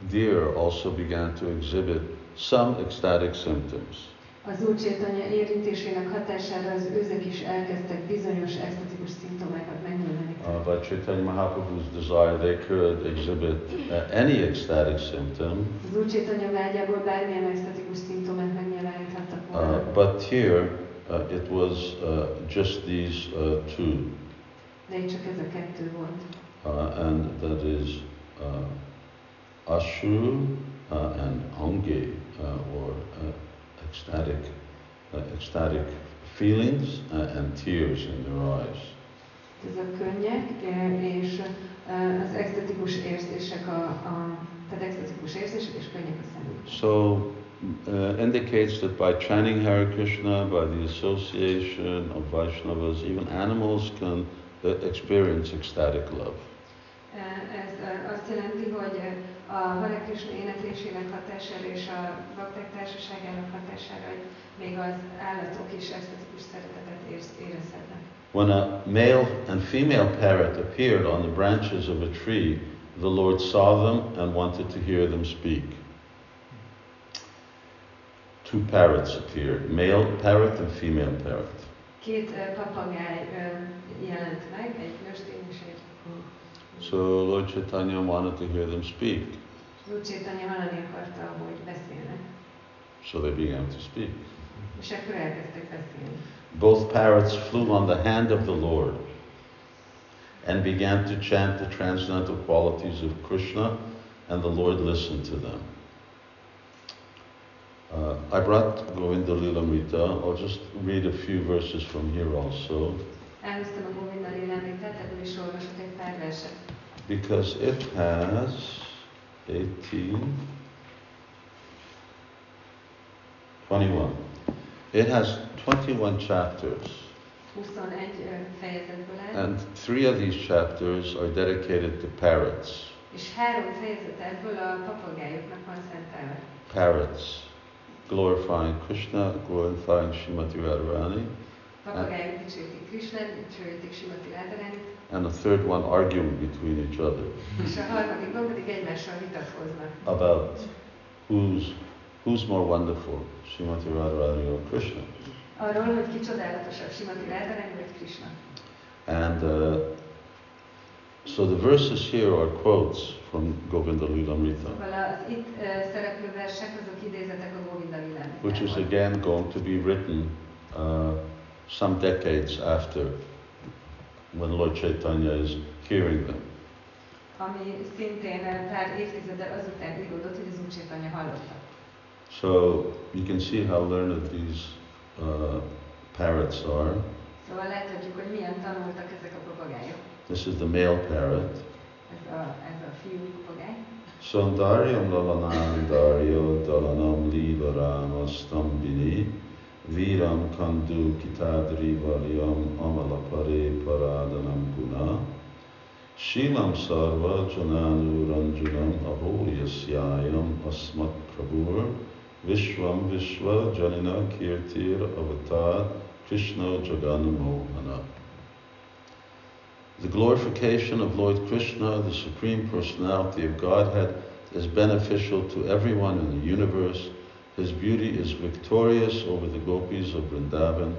deer also began to exhibit some ecstatic symptoms. Az Úr Csétanya érintésének hatására az őzek is elkezdtek bizonyos extatikus szimptomákat megnyilvánítani. Uh, by Chaitanya Mahaprabhu's desire, they could exhibit uh, any ecstatic symptom, Az Úr Csétanya vágyából bármilyen extatikus szimptomát megnyilváníthattak volna. uh, but here uh, it was uh, just these uh, two. De csak ez a kettő volt. uh, and that is uh, Ashru uh, and Angi, uh, or uh, ecstatic, uh, ecstatic feelings uh, and tears in their eyes. ezek könnyek, eh, és eh, az extatikus érzések, a, a, tehát extatikus érzések és könnyek a szemük. So uh, indicates that by chanting Hare Krishna, by the association of Vaishnavas, even animals can uh, experience ecstatic love. Eh, Ez eh, azt jelenti, hogy eh, a Hare Krishna éneklésének hatására és a bakták társaságának hatására, hogy még az állatok is extatikus szeretetet érezhetnek. When a male and female parrot appeared on the branches of a tree, the Lord saw them and wanted to hear them speak. Two parrots appeared, male parrot and female parrot. Két papagáj jelent meg, egy nőstény és egy So Lord Chaitanya wanted to hear them speak. Lucsétanya hallani akarta, hogy beszélnek, So they began to speak. és akkor elkezdtek beszélni. Both parrots flew on the hand of the Lord and began to chant the transcendental qualities of Krishna, and the Lord listened to them. Uh, I brought Govinda Lilamrita. I'll just read a few verses from here also, Elhoztam a Govinda Lilamritát, ebből is olvasok egy pár verset. because it has 18, 21. It has 21 chapters. 21 ö, fejezetből áll, And three of these chapters are dedicated to parrots. és három fejezet ebből a papagájoknak van szentelve. Parrots, glorifying Krishna, glorifying Srimati Radharani, Papagájok dicsőítik Krisnát, dicsőítik Simati Radharánit, and the third one arguing between each other. És a harmadikban pedig about who's who's more wonderful, Srimati Radharani or Krishna. Arról, hogy ki csodálatosabb, Simati Radharani vagy Krishna. And uh, so the verses here are quotes from Govinda Lilamrita, Szóval az itt ö, szereplő versek azok idézetek a Govinda which is again going to be written uh, some decades after when Lord Chaitanya is hearing them. ami szintén ö, pár évtizeddel azután íródott, hogy az Úrcsétanya hallotta. So you can see how learned these uh, parrots are. Szóval láthatjuk, hogy milyen tanultak ezek a papagájok. This is the male parrot. Ez a, ez a fiú papagáj. Sundaryam lalanandaryo dalanam stambini viram kandu kitadri amalapare paradanam guna Shilam sarva yasyayam asmat prabhur Vishwam Vishwa Janina Kirtir Avatar Krishna Mohana. The glorification of Lord Krishna, the Supreme Personality of Godhead, is beneficial to everyone in the universe. His beauty is victorious over the gopis of Vrindavan,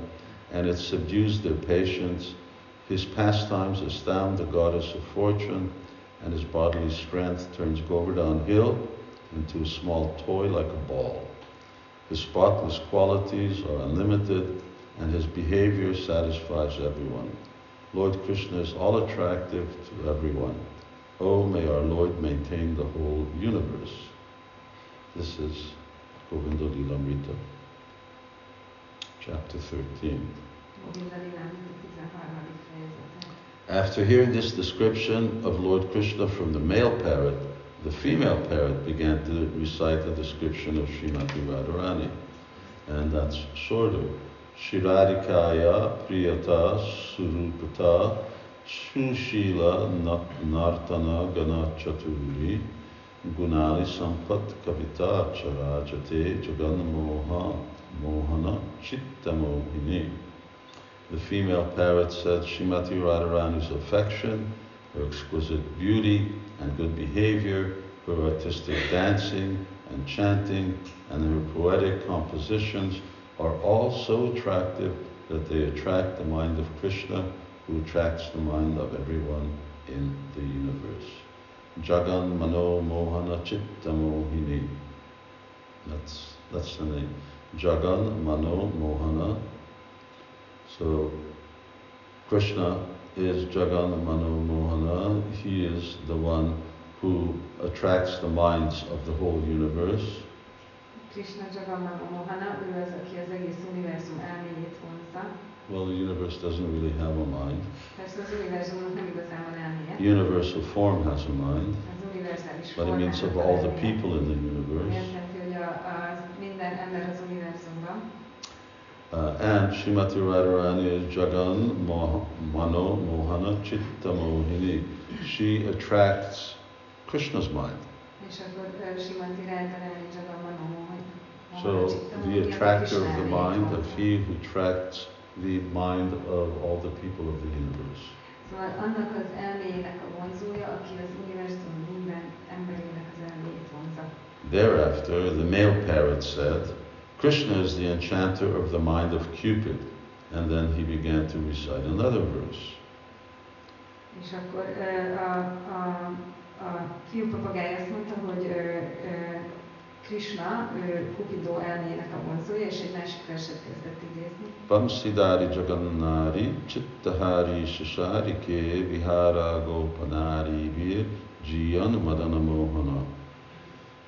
and it subdues their patience. His pastimes astound the goddess of fortune, and his bodily strength turns Govardhan Hill into a small toy like a ball. His spotless qualities are unlimited, and his behavior satisfies everyone. Lord Krishna is all attractive to everyone. Oh, may our Lord maintain the whole universe. This is Govinda chapter 13. Govinda Lilamrita 13. fejezete. After hearing this description of Lord Krishna from the male parrot, the female parrot began to recite the description of Srimati Radharani. And that's shorter. Shiradikaya Priyata Surupata Shushila Na- Nartana Gana Chaturi Mohana. The female parrot said Shrimati Radharani's affection, her exquisite beauty and good behavior, her artistic dancing and chanting, and her poetic compositions are all so attractive that they attract the mind of Krishna, who attracts the mind of everyone in the universe. Jagan Mano Mohana Chitta Mohini. That's, that's the name. Jagan Mano Mohana. So Krishna is Jagan Mano Mohana. He is the one who attracts the minds of the whole universe. Krishna Jagannath Mohana, ő az, aki az egész univerzum elméjét vonzza. Well, the universe doesn't really have a mind. Persze az univerzumnak nem igazán van elméje. Universal form has a mind, but it means of all the people in the universe. azt jelenti, hogy a, az minden ember az univerzumban. Uh, and Srimati Radharani is Jagan Mano Mohana Chitta Mohini. She attracts Krishna's mind. És akkor Simanti Rájtaráni Jagamanó, hogy So the attractor of the mind of he who attracts the mind of all the people of the universe. Szóval annak az elméjének a vonzója, aki az univerzum minden emberének az elméjét vonza. Thereafter, the male parrot said, Krishna is the enchanter of the mind of Cupid. And then he began to recite another verse. És akkor ö, a, a, a fiú papagáj azt mondta, hogy ö, ö, Krishna, elméjének a vonzója, és egy másik verset kezdett idézni. Chittahari Shashari Ke Vihara Gopanari Vir Jiyan Madana Mohana.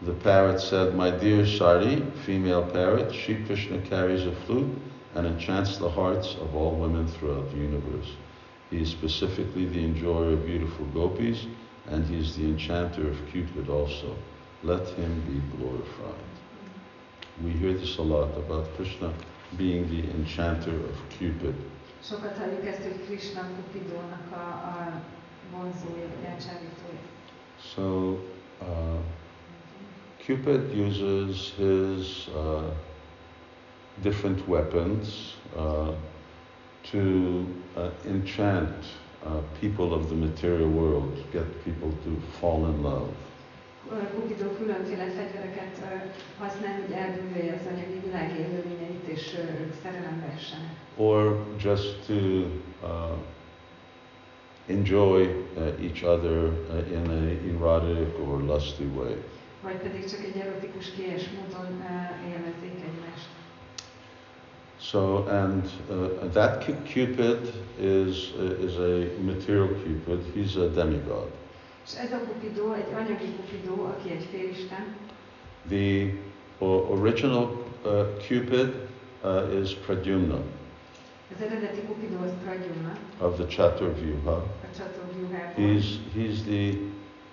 The parrot said, My dear Shari, female parrot, Sri Krishna carries a flute and enchants the hearts of all women throughout the universe. He is specifically the enjoyer of beautiful gopis, and he is the enchanter of Cupid also. Let him be glorified. We hear this a lot about Krishna being the enchanter of Cupid. Sokat halljuk ezt, hogy Krishna Cupidónak a, a vonzója, elcsábítója. So, uh, Cupid uses his uh, different weapons uh, to uh, enchant uh, people of the material world, get people to fall in love. Különféle fegyvereket használ, hogy az anyagi világ élőlényeit, és ők szerelembe essenek. Or just to uh, enjoy uh, each other uh, in a erotic or lusty way. Vagy pedig csak egy erotikus, kélyes módon ö, élvezzék egymást. So, and uh, that Cupid is, uh, is a material Cupid, he's a demigod. És ez a Cupido egy anyagi Cupido, aki egy félisten. The original uh, Cupid uh, is Pradyumna Az eredeti Cupido az Pradyumna, of the Chaturvyuha. He's, he's the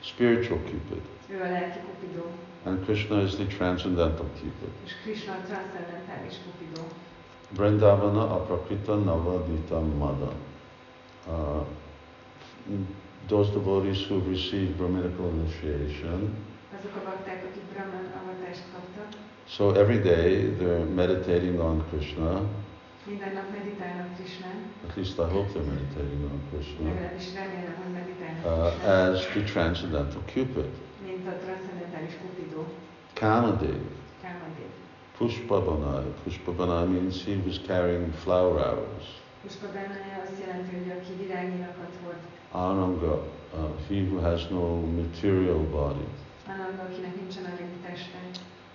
spiritual Cupid, Ő a lelki Cupido, and Krishna is the transcendental Cupid. és Krishna a transzcendentális Cupido. Vrindavana aprakrita navadita mada. Uh, those devotees who have received Brahminical initiation, Azok a bakták, akik Brahman avatást kaptak, so every day they're meditating on Krishna, minden nap meditálnak Krishnán, at least I hope they're meditating on Krishna, legalábbis remélem, hogy meditálnak uh, as the transcendental Cupid. mint a transzcendentális Cupido, Kamadev, Kámadév. Pushpabanai. Pushpabanai means he was carrying flower arrows. Puskagánája azt jelenti, hogy aki virágnyilakat hord, Ananga, uh, he who has no material body. annak, akinek nincsen anyagi teste.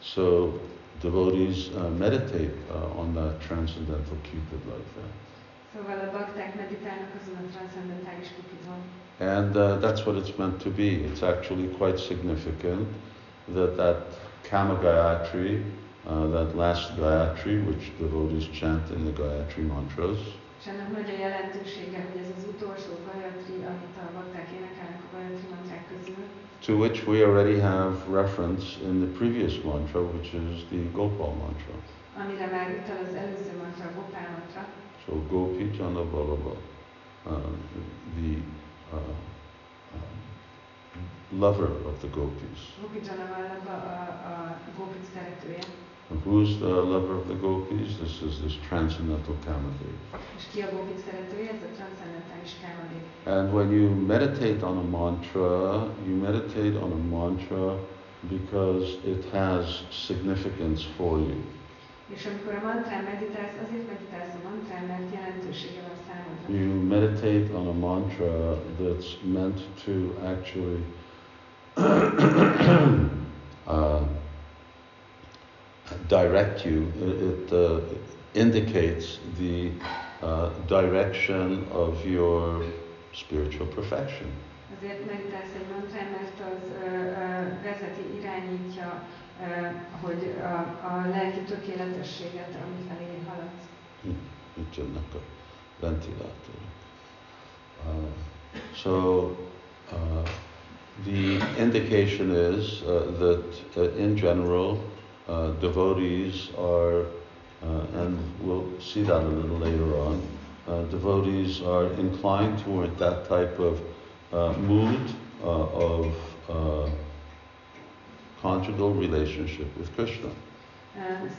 So devotees uh, meditate uh, on that transcendental Cupid like that. Szóval a bakták meditálnak azon a transzcendentális Cupidon. And uh, that's what it's meant to be. It's actually quite significant that that Kama Gayatri, uh, that last Gayatri, which devotees chant in the Gayatri mantras, És ennek nagy a jelentősége, hogy ez az utolsó amit a bakták énekelnek a mantrák közül, to which we already have reference in the previous mantra, which is the Gopal mantra. amire már utal az előző mantra, a Gopál mantra. So Gopi Jana Vallabha, uh, the uh, uh, lover of the gopis. Gopi Janavallabha a, a Gopik szeretője. And who's the lover of the gopis? This is this transcendental Kamadev. És ki a Gopik szeretője? Ez a transzendentális Kámadév. And when you meditate on a mantra, you meditate on a mantra because it has significance for you. És amikor a mantrán meditálsz, azért meditálsz a mantrán, mert jelentősége van számodra. You meditate on a mantra that's meant to actually uh, direct you. It, it uh, indicates the uh, direction of your spiritual perfection. Azért meditálsz egy mantrán, mert az ö, ö, vezeti, irányítja, ö, hogy a, a lelki tökéletességet, ami felé haladsz. Itt jönnek a ventilátorok. Uh, so uh, the indication is uh, that uh, in general uh, devotees are, uh, and we'll see that a little later on, uh, devotees are inclined toward that type of uh, mood uh, of uh, conjugal relationship with Krishna.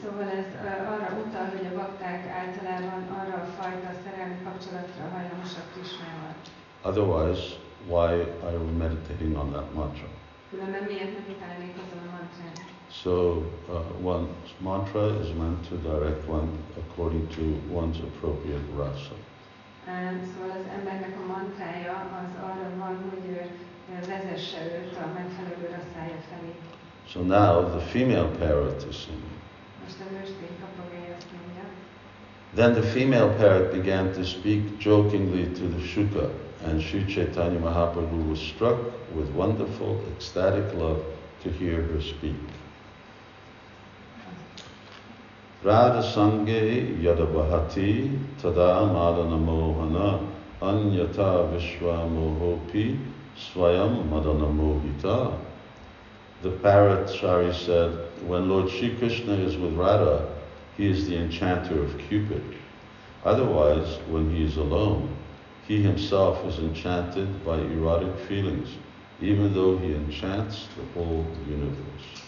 Szóval ez arra utal, hogy a bakták általában arra a fajta szerelmi kapcsolatra hajlamosak Krisnával. Otherwise, why are we meditating on that mantra? Különben miért meditálnék azon a mantrán? So uh, one's mantra is meant to direct one according to one's appropriate rasa. Uh, Szóval az embernek a mantrája az arra van, hogy ő ő vezesse őt a megfelelő rasszája felé. So now the female parrot is singing. Most a nőstény papagája azt mondja. Then the female parrot began to speak jokingly to the Shuka, and Sri Chaitanya Mahaprabhu was struck with wonderful, ecstatic love to hear her speak. Radha Sange Yadabhati Tada Madana Mohana Anyata Vishwa Mohopi Swayam Madana Mohita. The parrot Shari said, when Lord Shri Krishna is with Radha, he is the enchanter of Cupid. Otherwise, when he is alone, he himself is enchanted by erotic feelings, even though he enchants the whole universe.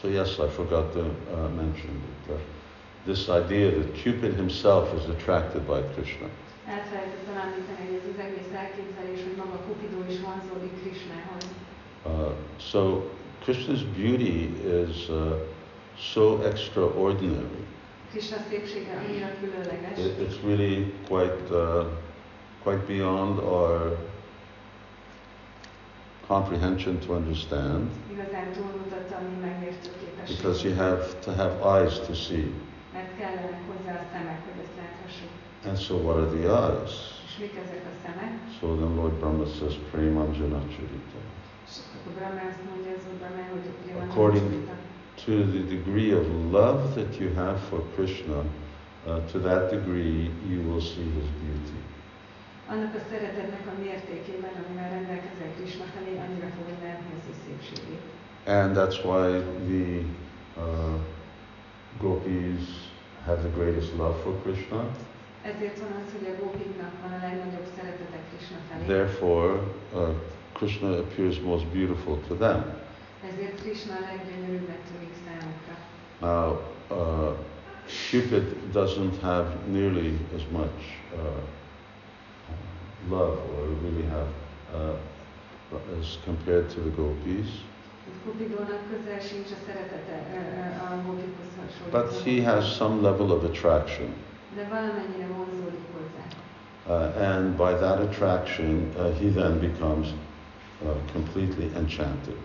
So yes, I forgot to uh, mention that uh, this idea that Cupid himself is attracted by Krishna. Elfelejtettem említeni, hogy ez az egész elképzelés, hogy maga Kupidó is vonzódik Krisnához. Uh, so Krishna's beauty is uh, so extraordinary. Krishna szépsége annyira különleges, It, it's really quite, uh, quite beyond our comprehension to understand igazán túlmutatta a mi megértő because you have to have eyes to see. Mert kellenek hozzá a szemek, hogy ezt láthassuk. And so what are the eyes? És mik ezek a szemek? So then Lord Brahma says, Premanjana Charita. És akkor Brahma azt mondja az Úr Brahma, hogy oké, van According- To the degree of love that you have for Krishna, uh, to that degree you will see his beauty. Annak a szeretetnek a mértékében, amivel rendelkezel Krishna felé, annyira fogod látni az ő szépségét. And that's why the uh, gopis have the greatest love for Krishna. Ezért van az, hogy a gópiknak van a legnagyobb szeretete Krishna felé. Therefore, uh, Krishna appears most beautiful to them. Ezért Krishna a leggyönyörűbbnek tűnik számukra. Now, uh, Cupid doesn't have nearly as much uh, love or really have uh, as compared to the gopis, but he has some level of attraction. Uh, and by that attraction, uh, he then becomes uh, completely enchanted.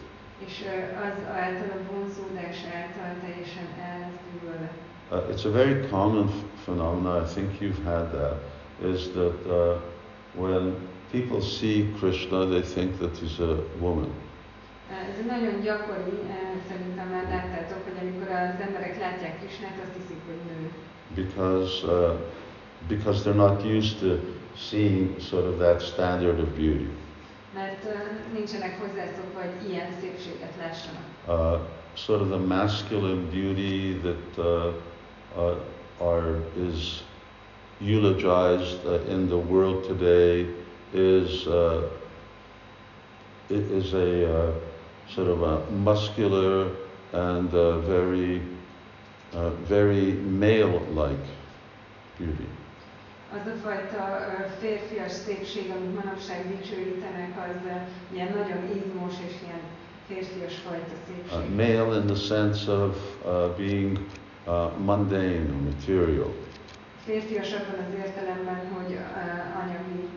Uh, it's a very common phenomenon, I think you've had that, is that uh, when people see Krishna, they think that he's a woman. Ez nagyon gyakori, szerintem már láttátok, hogy amikor az emberek látják Krisnát, azt hiszik, hogy nő. because uh, because they're not used to seeing sort of that standard of beauty. Mert nincsenek hozzászokva, hogy ilyen szépséget lássanak. Uh, sort of the masculine beauty that uh, are is eulogized uh, in the world today is uh, is a uh, sort of a muscular and uh, very uh, very male-like beauty. Az a fajta férfias szépség, amit manapság dicsőítenek, az ilyen nagyon izmos és ilyen férfias fajta Uh, szépség. male in the sense of uh, being uh, mundane or material. Férfias abban az értelemben, hogy anyagi,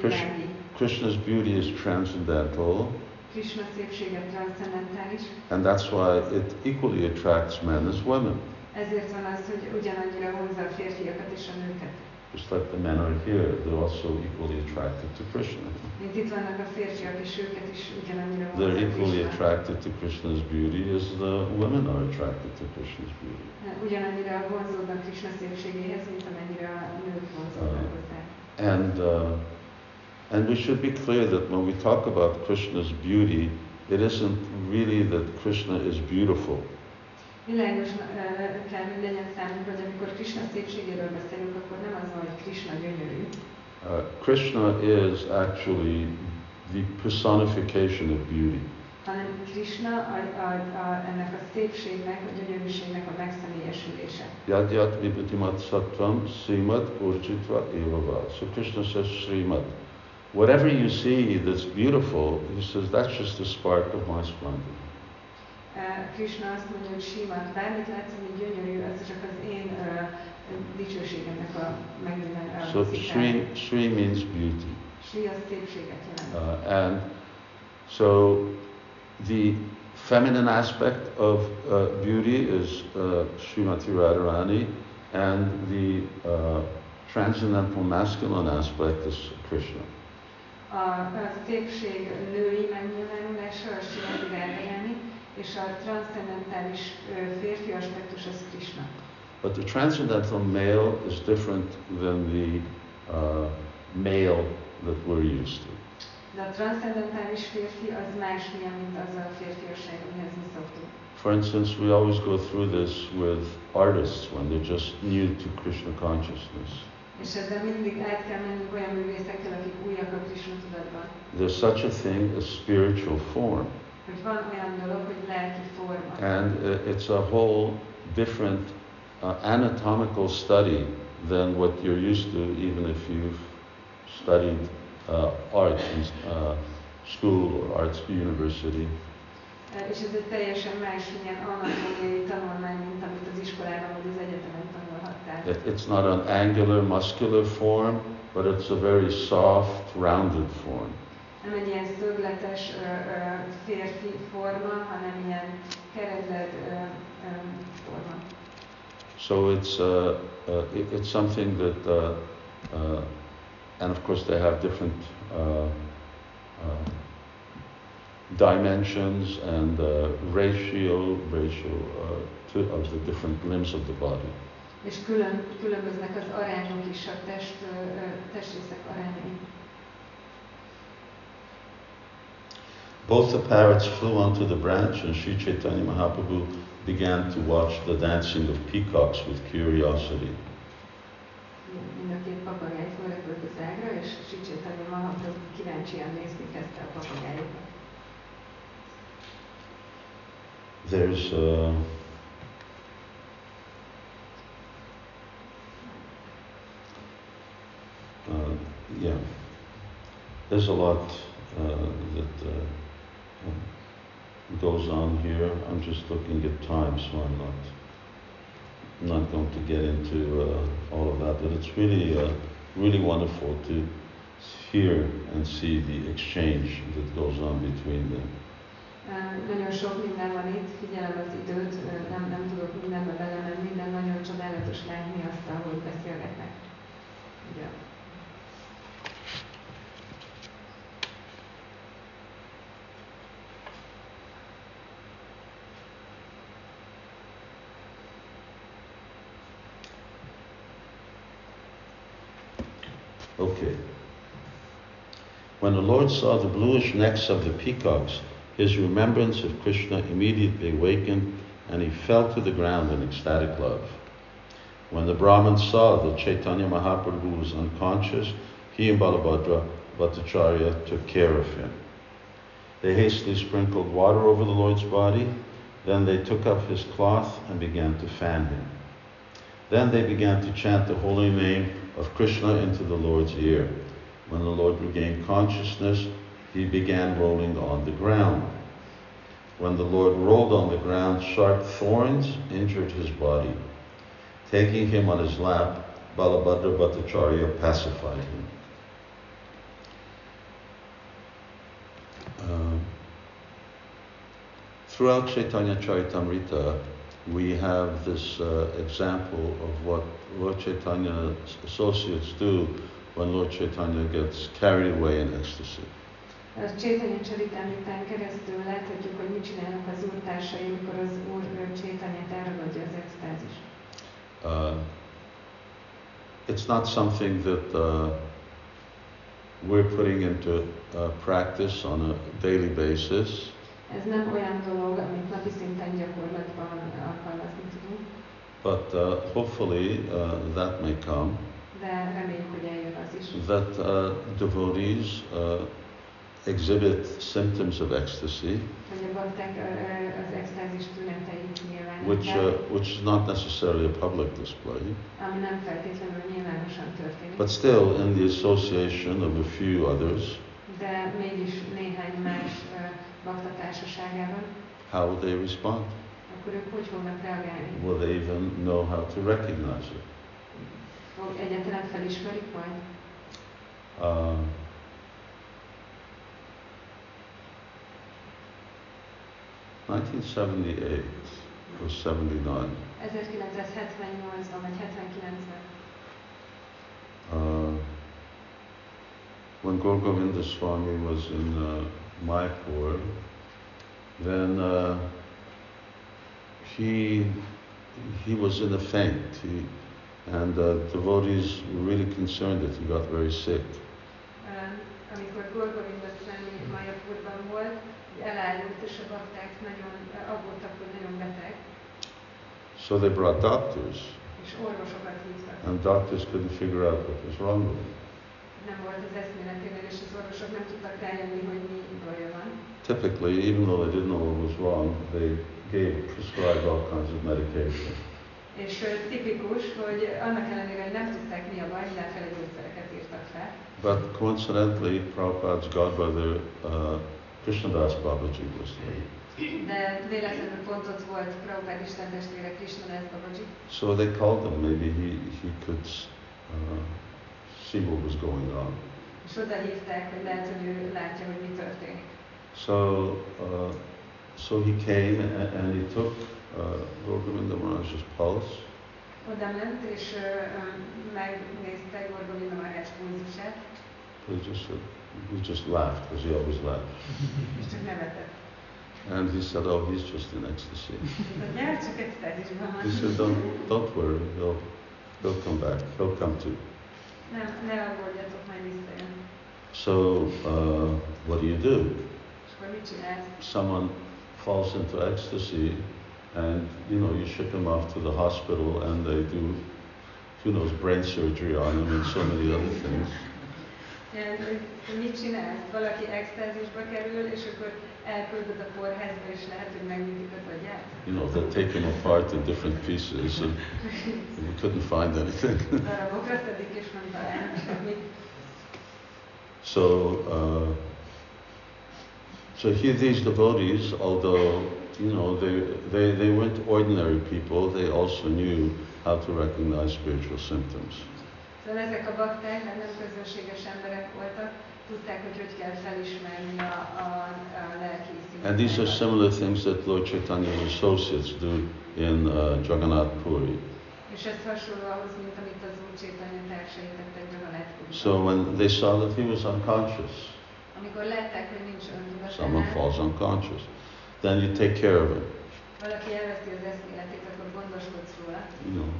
világi. Krishna's beauty is transcendental, Krishna szépsége transzcendentális, and that's why it equally attracts men as women. ezért van az, hogy ugyanannyira vonzza a férfiakat és a nőket. Just like the men are here, they're also equally attracted to Krishna. Mint itt vannak a férfiak, és őket is ugyanannyira They're equally attracted to Krishna's beauty as the women are attracted to Krishna's beauty. Ugyanannyira vonzódnak Krishna szépségéhez, mint a nők vonzódnak hozzá. And, uh, and we should be clear that when we talk about Krishna's beauty, it isn't really that Krishna is beautiful. Világos kell, legyen számunkra, hogy amikor Krishna szépségéről beszélünk, akkor nem az van, hogy Krishna gyönyörű, Uh, Krishna is actually the personification of beauty. hanem Krishna a, a, a, ennek a szépségnek, a gyönyörűségnek a megszemélyesülése. Yad yad vibhutimat sattvam srimad urjitva evava. So Krishna says srimad. Whatever you see that's beautiful, he says that's just a spark of my splendor. Krishna azt mondja, hogy Simad, bármit látsz, ami gyönyörű, az csak az én dicsőségemnek a megnyilván So Sri, Sri means beauty. Sri az szépséget jelent. Uh, and so the feminine aspect of uh, beauty is uh, Srimati Radharani, and the uh, transcendental masculine aspect is Krishna. A, a szépség női megnyilvánulása, a Simati Radharani, és a transzcendentális férfi aspektus az Krishna. But the transcendental male is different than the uh, male that we're used to. De a transzcendentális férfi az más milyen, mint az a férfiasság, amihez mi szoktunk. For instance, we always go through this with artists when they're just new to Krishna consciousness. És ezzel mindig át kell mennünk olyan művészekkel, akik újak a Krishna tudatban. There's such a thing as spiritual form. Hogy van olyan dolog, hogy lelki forma. And uh, it's a whole different uh, anatomical study than what you're used to, even if you've studied uh, art in uh, school or arts university. És ez egy teljesen más ilyen anatómiai tanulmány, mint amit az iskolában vagy az egyetemen tanulhattál. It, it's not an angular, muscular form, but it's a very soft, rounded form. Nem egy ilyen szögletes ö, ö, férfi forma, hanem ilyen ö, forma. So it's, uh, uh, it, it's something that, uh, uh, and of course they have different uh, uh, dimensions and uh, ratio, ratio uh, to, of the different limbs of the body. És külön, különböznek az arányok is, a test, ö, testrészek arányai. Both the parrots flew onto the branch, and Sri Chaitanya Mahaprabhu began to watch the dancing of peacocks with curiosity. Mind a. There's uh, uh, yeah, there's a lot uh, that uh, goes on here. I'm just looking at time, so I'm not not going to get into uh, all of that. But it's really uh, really wonderful to hear and see the exchange that goes on between them. Ö, Nagyon sok minden van itt, figyelem az időt, nem, nem tudok mindenbe belemenni, de nagyon csodálatos látni azt, ahogy beszélgetnek. Ugye. Okay. When the Lord saw the bluish necks of the peacocks, his remembrance of Krishna immediately awakened and he fell to the ground in ecstatic love. When the Brahman saw that Chaitanya Mahaprabhu was unconscious, he and Balabhadra Bhattacharya took care of him. They hastily sprinkled water over the Lord's body, then they took up his cloth and began to fan him. Then they began to chant the holy name of Krishna into the Lord's ear. When the Lord regained consciousness, he began rolling on the ground. When the Lord rolled on the ground, sharp thorns injured his body. Taking him on his lap, Balabhadra Bhattacharya pacified him. Uh, throughout Chaitanya Charitamrita, we have this uh, example of what Lord Chaitanya's associates do when Lord Chaitanya gets carried away in ecstasy. A Csétanya Csaritámitán keresztül láthatjuk, hogy mit csinálnak az úrtársai, amikor az úr ő Csétanyát elragadja az extázis. Uh, it's not something that uh, we're putting into uh, practice on a daily basis, Ez nem olyan dolog, amit napi szinten gyakorlatban alkalmazni tudunk, but uh, hopefully uh, that may come. De reméljük, hogy eljön az is. That uh, devotees uh, exhibit symptoms of ecstasy, Hogy a bakták ö, ö, az extázis tüneteit which, uh, which is not necessarily a public display, ami nem feltétlenül nyilvánosan történik. but still in the association of a few others, de mégis néhány más ö, bakta társaságában, how they respond? akkor ők hogy fognak reagálni? Will they even know how to recognize it? Fog egyáltalán felismerik majd? Uh, Nineteen seventy-eight or seventy-nine, 1978-ban vagy 79-ben, uh, when Gour Govinda Swami was in uh, Mayapur, then uh, he he was in a faint. He, and uh, devotees were really concerned that he got very sick. Ö, amikor Gour Govinda Swami Mayapurban volt, elájult, és a bakták nagyon ö, aggódtak, hogy nagyon beteg, So they brought doctors, és orvosokat hívtak. and doctors couldn't figure out what was wrong with him. Nem volt az eszméleténél, és az orvosok nem tudtak rájönni, hogy mi baja van. Typically, even though they didn't know what was wrong, they gave prescribed all kinds of medication. És tipikus, hogy annak ellenére, hogy nem tudták mi a baj, mindenféle gyógyszereket írtak fel. But coincidentally, Prabhupada's godbrother, uh, Krishnadas Babaji was there. De véletlenül pont ott volt Prabhupád Isten testvére Krishna Das Babaji, So they called him. Maybe he, he could uh, see what was going on. és oda hívták, hogy lehet, hogy ő látja, hogy mi történik. So, uh, so he came and, and he took uh, Govinda Maharaj's pulse, Oda ment, és ö, megnézte Gour Govinda Maharaj pulzusát, he just said, he just laughed because he always laughed. és csak nevetett. And he said, oh, he's just in ecstasy. Mondta, gyere, csak extázisban He said, don't, don't worry, he'll, he'll come back, he'll come to. Nem, ne aggódjatok, majd visszajön. So, uh, what do you do? És akkor mit csinálsz? Someone falls into ecstasy and, you know, you ship him off to the hospital and they do, who knows, brain surgery on him and so many other things. Mit csinálsz? Valaki extázisba kerül, és akkor elküldöd a kórházba, és lehet, hogy megnyitjuk az agyát? You know, they take him apart in different pieces and we couldn't find anything. Darabokra szedik, és nem találnak semmit. So, uh, so here these devotees, although you know they, they, they weren't ordinary people, they also knew how to recognize spiritual symptoms. Szóval ezek a bakták hát nem közönséges emberek voltak, tudták, hogy hogy kell felismerni a, a, a lelki And these are similar things that Lord Chaitanya's associates do in uh, Jagannath Puri. És ez hasonló ahhoz, mint amit az Úr Csétanya társai tettek Jagannath So when they saw that he was unconscious, Amikor látták, hogy nincs someone falls unconscious, then you take care of him. valaki elveszti az eszméletét, akkor gondoskodsz róla. You know,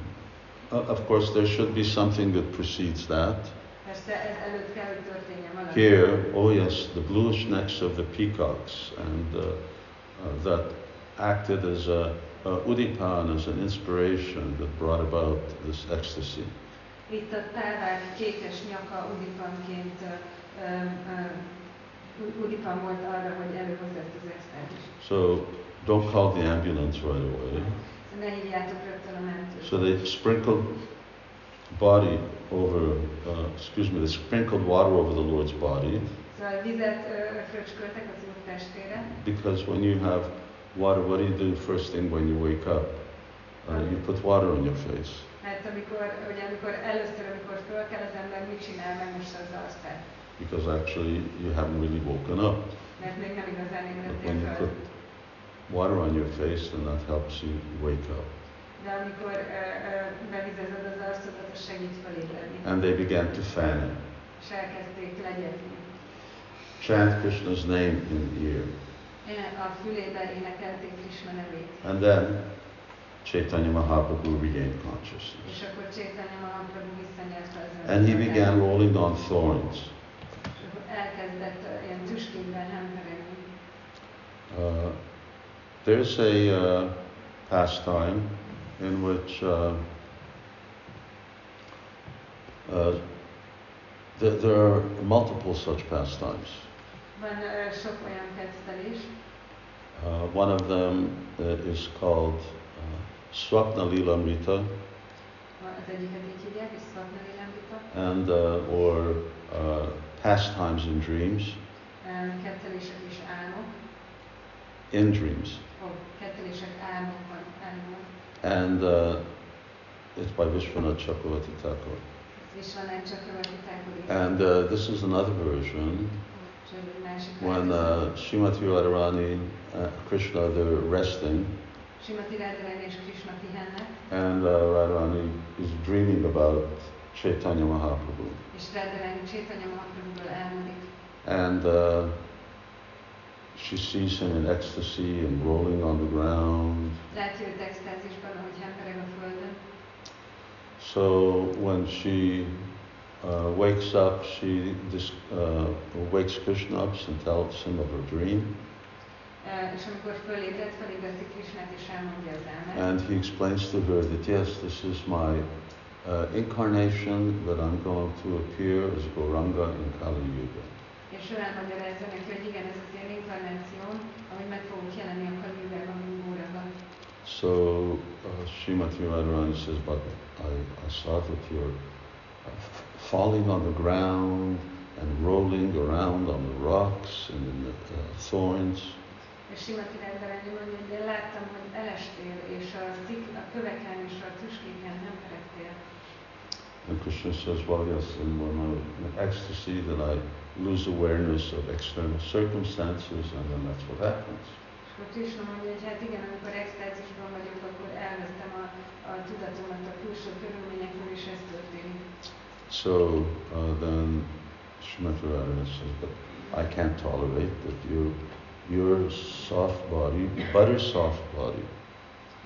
Uh, of course, there should be something that precedes that. Persze ez előtt kell, hogy történjen valami. Here, oh yes, the bluish necks of the peacocks, and uh, uh, that acted as a, udipan, as an inspiration that brought about this ecstasy. Itt a távák kékes nyaka udipanként extázist. So don't call the ambulance right away. Ne hívjátok rögtön a mentőt. So they sprinkled body over, uh, excuse me, they sprinkled water over the Lord's body Szóval vizet ö, fröcsköltek az úr testére, because when you have water, what do you do first thing when you wake up? Uh, you put water on your face. mert amikor, ugye, amikor először, amikor föl kell az ember, mit csinál, megmossa az arcát. Because actually you haven't really woken up. Mert még nem igazán But when you put water on your face then that helps you wake up. De amikor ö, ö, bevizezed az arcodat, az segít felébredni. And they began to fan him. És elkezdték legyezni. Chant Krishna's name in the ear. A fülébe énekelték Krishna nevét. And then Chaitanya Mahaprabhu regained consciousness. És akkor Chaitanya Mahaprabhu visszanyerte az And he began rolling on thorns. Elkezdett ilyen tüskékben hemperegni. Uh, there's a uh, pastime in which uh, uh, there, there are multiple such pastimes. Van sok olyan kettelés, Uh, one of them uh, is called uh, Swapna Lilamrita, az egyiket így hívják, és Swapna Lilambita, and uh, or uh, pastimes in dreams. kettelések és álmok, In dreams, ó, kettelések álmokban, álmok. and uh, it's by Vishwanath Chakravarti Thakur. Ez is van egy Chakravarti Thakuri. And uh, this is another version És egy másik when uh, Srimati Radharani, uh, Krishna, they're resting, Simati Radharani és Krishna pihennek, and uh, Radharani is dreaming about Chaitanya Mahaprabhu. és Radharani Chaitanya Mahaprabhuról álmodik. And uh, she sees him in ecstasy and rolling on the ground. Látja őt extázisban, ahogy hempereg a földön. So when she uh, wakes up, she dis- uh, wakes Krishna up and tells him of her dream. És amikor fölébred, fölébreszti Krishnát és elmondja az álmát. And he explains to her that yes, this is my uh, incarnation, that I'm going to appear as Gauranga in Kali Yuga. És ő elmagyarázza neki, hogy igen, ez az én inkarnációm, ahogy meg fogok jelenni a Kaligában, mint Góraban. So uh, Srimati Radharani says, but I, I saw that you're uh, f- falling on the ground and rolling around on the rocks and in the uh, thorns. És Simati Radharani mondja, hogy én láttam, hogy elestél, és a, szik, a köveken és a tüskéken nem peregtél. And Krishna says, well, yes, and when I'm in ecstasy, then I lose awareness of external circumstances, and then that's what happens. Krishna mondja, hogy hát igen, amikor extázisban vagyok, akkor elvesztem a, a tudatomat a külső körülményekről, és ez történik. So uh, then Srimati Radharani says, but I can't tolerate that you, your soft body, butter soft body,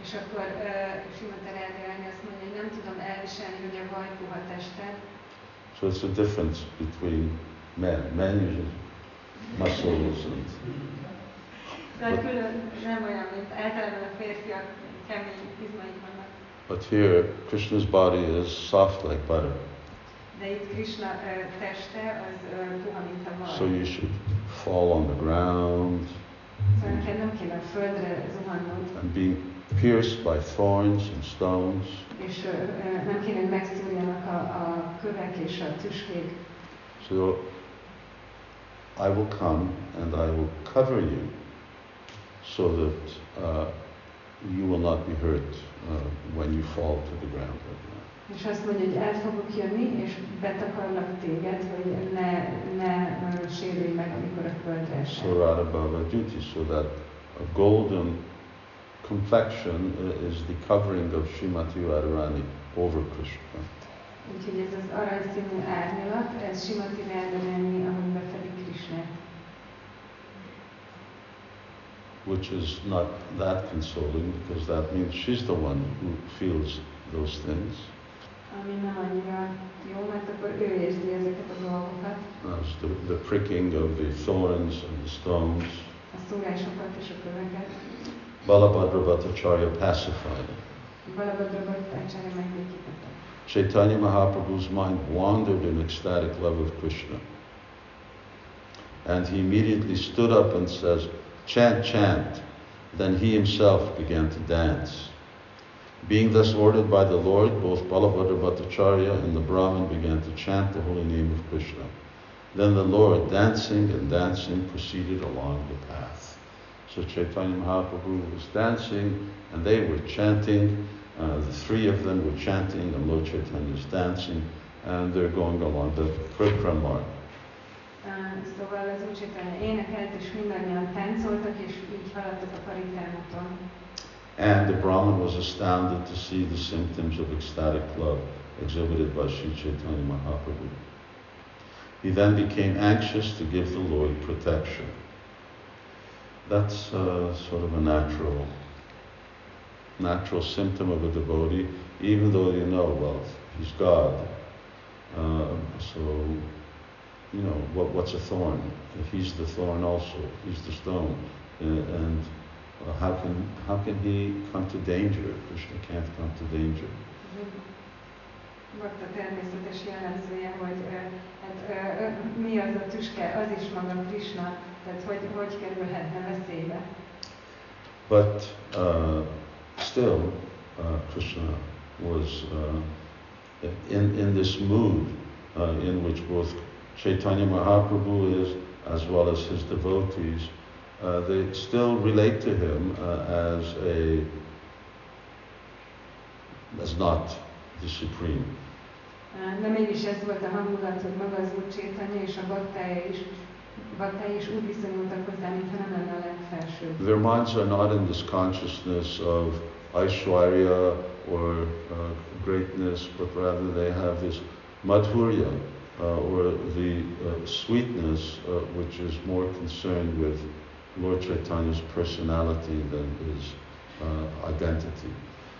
És akkor uh, azt mondja, hogy nem tudom elviselni, hogy a vajpuha tested, So it's a difference between men. Men usually muscles and tehát külön nem olyan, mint általában a férfiak kemény izmaik vannak. but here Krishna's body is soft like butter. De itt Krishna uh, teste az puha, mint. So you should fall on the ground Szóval neked nem kéne földre zuhannod, and being pierced by thorns and stones. és ö, ö, nem kéne, hogy megszúrjanak a, a kövek és a tüskék. So I will come and I will cover you so that uh, you will not be hurt uh, when you fall to the ground. És azt mondja, hogy el fogok jönni, és betakarlak téged, hogy ne, ne sérülj meg, amikor a földre esel. Bhava Duty, so that a golden complexion is the covering of Srimati Radharani over Krishna. Úgyhogy ez az aranyszínű árnyalat, ez Simati Radharani, ahogy befedi Krishnát. which is not that consoling because that means she's the one who feels those things. Ami nem annyira jó, mert akkor ő érzi ezeket a dolgokat, As the, the pricking of the thorns and the stones. a szúrásokat és a köveket. Balabhadra Bhattacharya pacified it. Balabhadra Bhattacharya megbékítette. Chaitanya Mahaprabhu's mind wandered in ecstatic love of Krishna. And he immediately stood up and says, Chant, chant. Then he himself began to dance. Being thus ordered by the Lord, both Balabhadra Bhattacharya and the Brahmin began to chant the holy name of Krishna. Then the Lord, dancing and dancing, proceeded along the path. So Chaitanya Mahaprabhu was dancing and they were chanting. Uh, the three of them were chanting and Lord Chaitanya is dancing and they're going along the Parikram marg. Uh, Szóval And the Brahmin was astounded to see the symptoms of ecstatic love exhibited by Sri Chaitanya Mahaprabhu. He then became anxious to give the Lord protection. That's uh, sort of a natural, natural symptom of a devotee, even though you know, well, he's God. Uh, so, you know, what, what's a thorn? He's the thorn also, he's the stone. Uh, and uh, how, can, how can he come to danger? Krishna can't come to danger. Bakta természetes jellemzője, hogy hát, mi az a tüske, az is maga Krishna, tehát hogy, hogy kerülhetne veszélybe. But uh, still, uh, Krishna was uh, in, in this mood uh, in which both Chaitanya Mahaprabhu is, as well as his devotees, uh, they still relate to him uh, as a as not the supreme. De mégis ez volt a hangulat, hogy maga az Úr Csétanya és a baktája is, baktája is úgy viszonyultak hozzá, mintha nem lenne a legfelső. Their minds are not in this consciousness of Aishwarya or uh, greatness, but rather they have this madhurya, uh, or the uh, sweetness, uh, which is more concerned with Lord Chaitanya's personality than his uh, identity.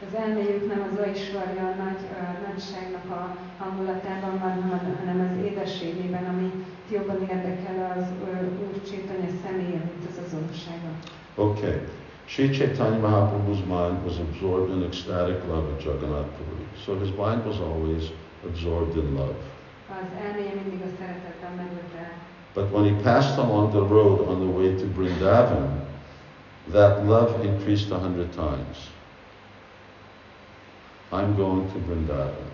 Az elméjük nem az Aishwarya nagy, uh, nagyságnak a hangulatában van, hanem az édességében, ami jobban érdekel az uh, Úr Csétanya személye, mint az azonossága. Okay. Sri Chaitanya Mahaprabhu's mind was absorbed in ecstatic love of Jagannath Puri. So his mind was always absorbed in love. Az elméje mindig a szeretetben merült el. But when he passed along the road on the way to Brindavan, that love increased a hundred times. I'm going to Brindavan.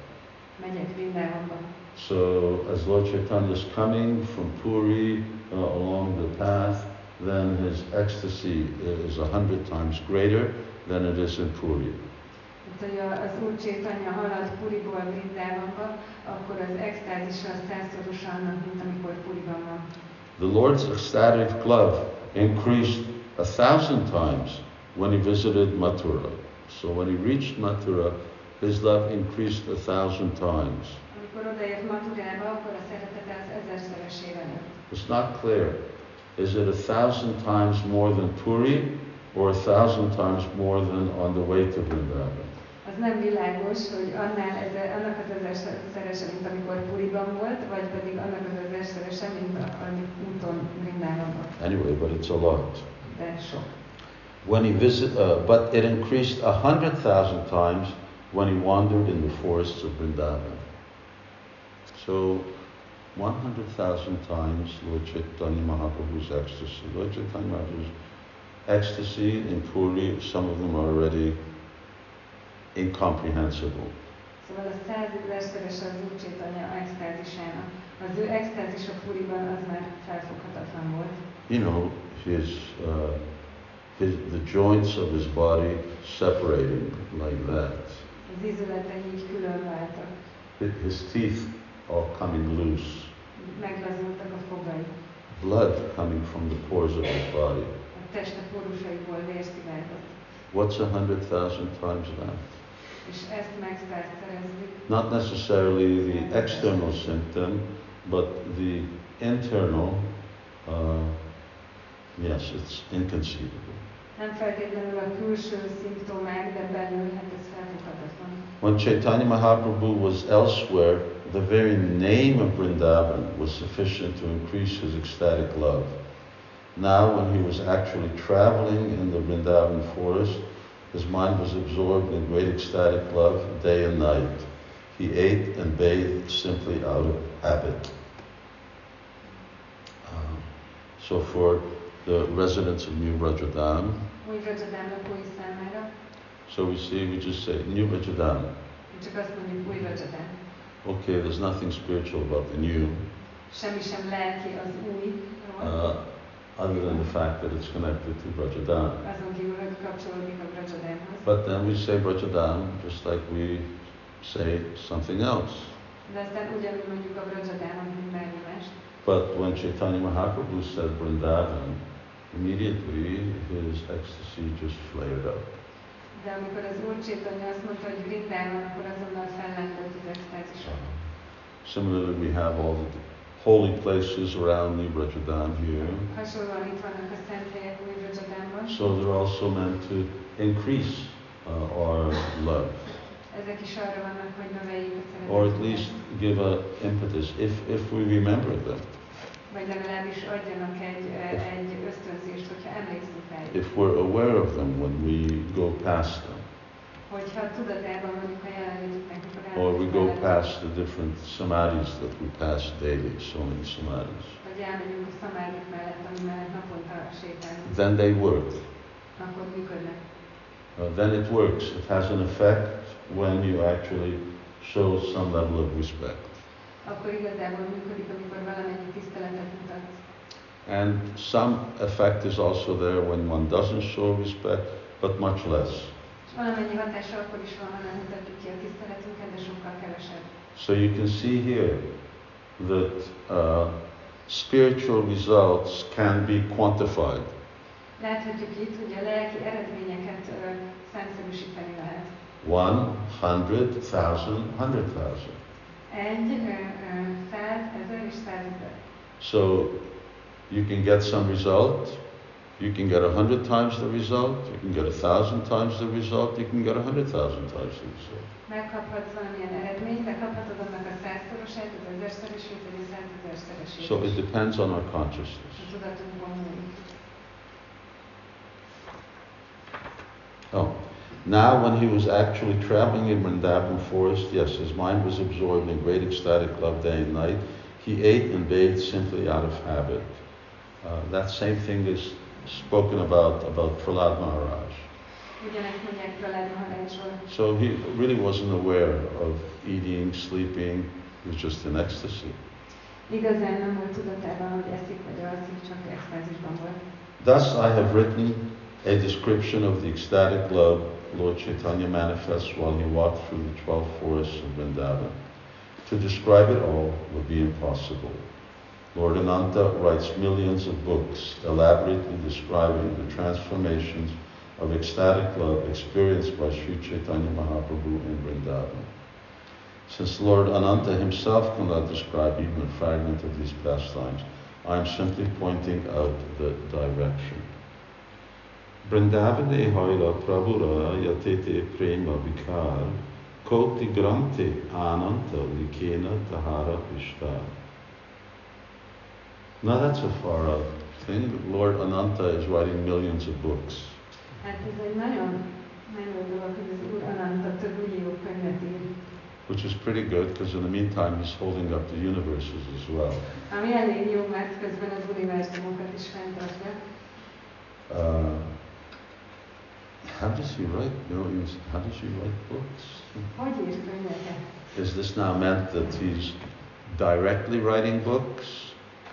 So as Lord Chaitanya is coming from Puri uh, along the path, then his ecstasy is a hundred times greater than it is in Puri. Hogy az Úr Csétanya halad Puriból Vrindavanba, akkor az extázisa százszorosa annak, mint amikor Puriban van. The Lord's ecstatic love increased a thousand times when he visited Mathura. So when he reached Mathura, his love increased a thousand times. Amikor odaért Maturába, akkor a szeretete az ezerszeresére nőtt. It's not clear. Is it a thousand times more than Puri or a thousand times more than on the way to Vrindavan? Nem világos, hogy annál ezer, annak az ezerszerese, mint amikor Puriban volt, vagy pedig annak az ezerszerese, mint úton. Anyway, but it's a lot. De sok. When he visit, uh, but it increased a hundred thousand times when he wandered in the forests of Vrindavan. So, 100,000 times Lord Chaitanya Mahaprabhu's ecstasy. Lord Chaitanya Mahaprabhu's ecstasy in Puri, some of them are already incomprehensible. Szóval a százezerszeres az Úr Csétanya extázisának. Az ő extázisa Puriban az már felfoghatatlan volt. You know, his, uh, his, the joints of his body separating like that. Az így külön váltak. His teeth all coming loose. Meglazultak a fogai. Blood coming from the pores of his body. A teste porusaiból vér szivárgott. What's a hundred thousand times that? És ezt megszázszerezzük. Not necessarily the external symptom, but the internal, uh, yes, it's inconceivable. Nem feltétlenül a külső szimptomák, de belül hát ez felfoghatatlan. When Chaitanya Mahaprabhu was elsewhere, the very name of Vrindavan was sufficient to increase his ecstatic love. Now, when he was actually traveling in the Vrindavan forest, his mind was absorbed in great ecstatic love day and night. He ate and bathed simply out of habit. Uh, so, for the residents of New Vrajadham, Új Rajadám lakói számára, so we see, we just say New Vrajadham. mi csak azt mondjuk új Rajadám. Okay, there's nothing spiritual about the new, Semmi sem lelki az új, uh, other than the fact that it's connected to Vrajadham. azon kívül, hogy kapcsolódik a Rajadámhoz. But then we say Vrajadham just like we say something else. De aztán ugyanúgy mondjuk a Rajadám, mint bármi mást. But when Chaitanya Mahaprabhu said Vrindavan, immediately his ecstasy just flared up. De amikor az Úr Csétanya azt mondta, hogy Vrindában, akkor azonnal fellendült az extázisa. Similarly, we have all the holy places around the Brajadam here. Hasonlóan itt vannak a szent helyek új Vrajadánban. So they're also meant to increase uh, our love, or at least give a impetus if, if we remember them, Vagy legalábbis adjanak egy, egy ösztönzést, hogyha emlékszünk rájuk. if we're aware of them when we go past them, or we go past the different samadhis that we pass daily, so many samadhis, Vagy elmegyünk a szamádik mellett, ami mellett naponta sétálunk, then they work. Uh, then it works. It has an effect when you actually show some level of respect. Akkor igazából működik, amikor valamennyi tiszteletet mutatsz. And some effect is also there when one doesn't show respect, but much less. És valamennyi hatása akkor is van, ha nem mutatjuk ki a tiszteletünket, de sokkal kevesebb. So you can see here that uh, spiritual results can be quantified. Láthatjuk itt, hogy a lelki eredményeket ö, számszerűsíteni lehet. One, hundred, thousand, hundred thousand. Egy, ö, ö, száz, ezer és százezer. So you can get some result, you can get a hundred times the result, you can get a thousand times the result, you can get a hundred thousand times the result. Megkaphatsz valamilyen eredményt, de kaphatod annak a százszorosát, az ezerszeresét, vagy a százezerszeresét. So it depends on our consciousness. A tudatunkon múlik. Oh, now when he was actually traveling in Vrindavan forest, yes, his mind was absorbed in great ecstatic love day and night. He ate and bathed simply out of habit. Uh, that same thing is spoken about about Prahlad Maharaj. Ugyanezt mondják Pralád Maharajról. So he really wasn't aware of eating, sleeping. He was just in ecstasy. Igazán nem volt tudatában, hogy eszik vagy alszik, csak extázisban volt. Thus, I have written a description of the ecstatic love Lord Chaitanya manifests while he walked through the 12 forests of Vrindavan. To describe it all would be impossible. Lord Ananta writes millions of books elaborately describing the transformations of ecstatic love experienced by Sri Chaitanya Mahaprabhu in Vrindavan. Since Lord Ananta himself cannot describe even a fragment of these pastimes, I am simply pointing out the direction. Vrindavane haila prabhura yatete prema vikar koti grante ananta likena tahara ishtar. Now that's a far out thing. Lord Ananta is writing millions of books. Hát ez egy nagyon menő dolog, hogy az Úr Ananta több millió könyvet ír. Which is pretty good because in the meantime he's holding up the universes as well. Ami elég jó, mert közben az univerzumokat is fenntartja. Uh, how does he write millions? How does he write books? Hogy ír könyveket? Is this now meant that he's directly writing books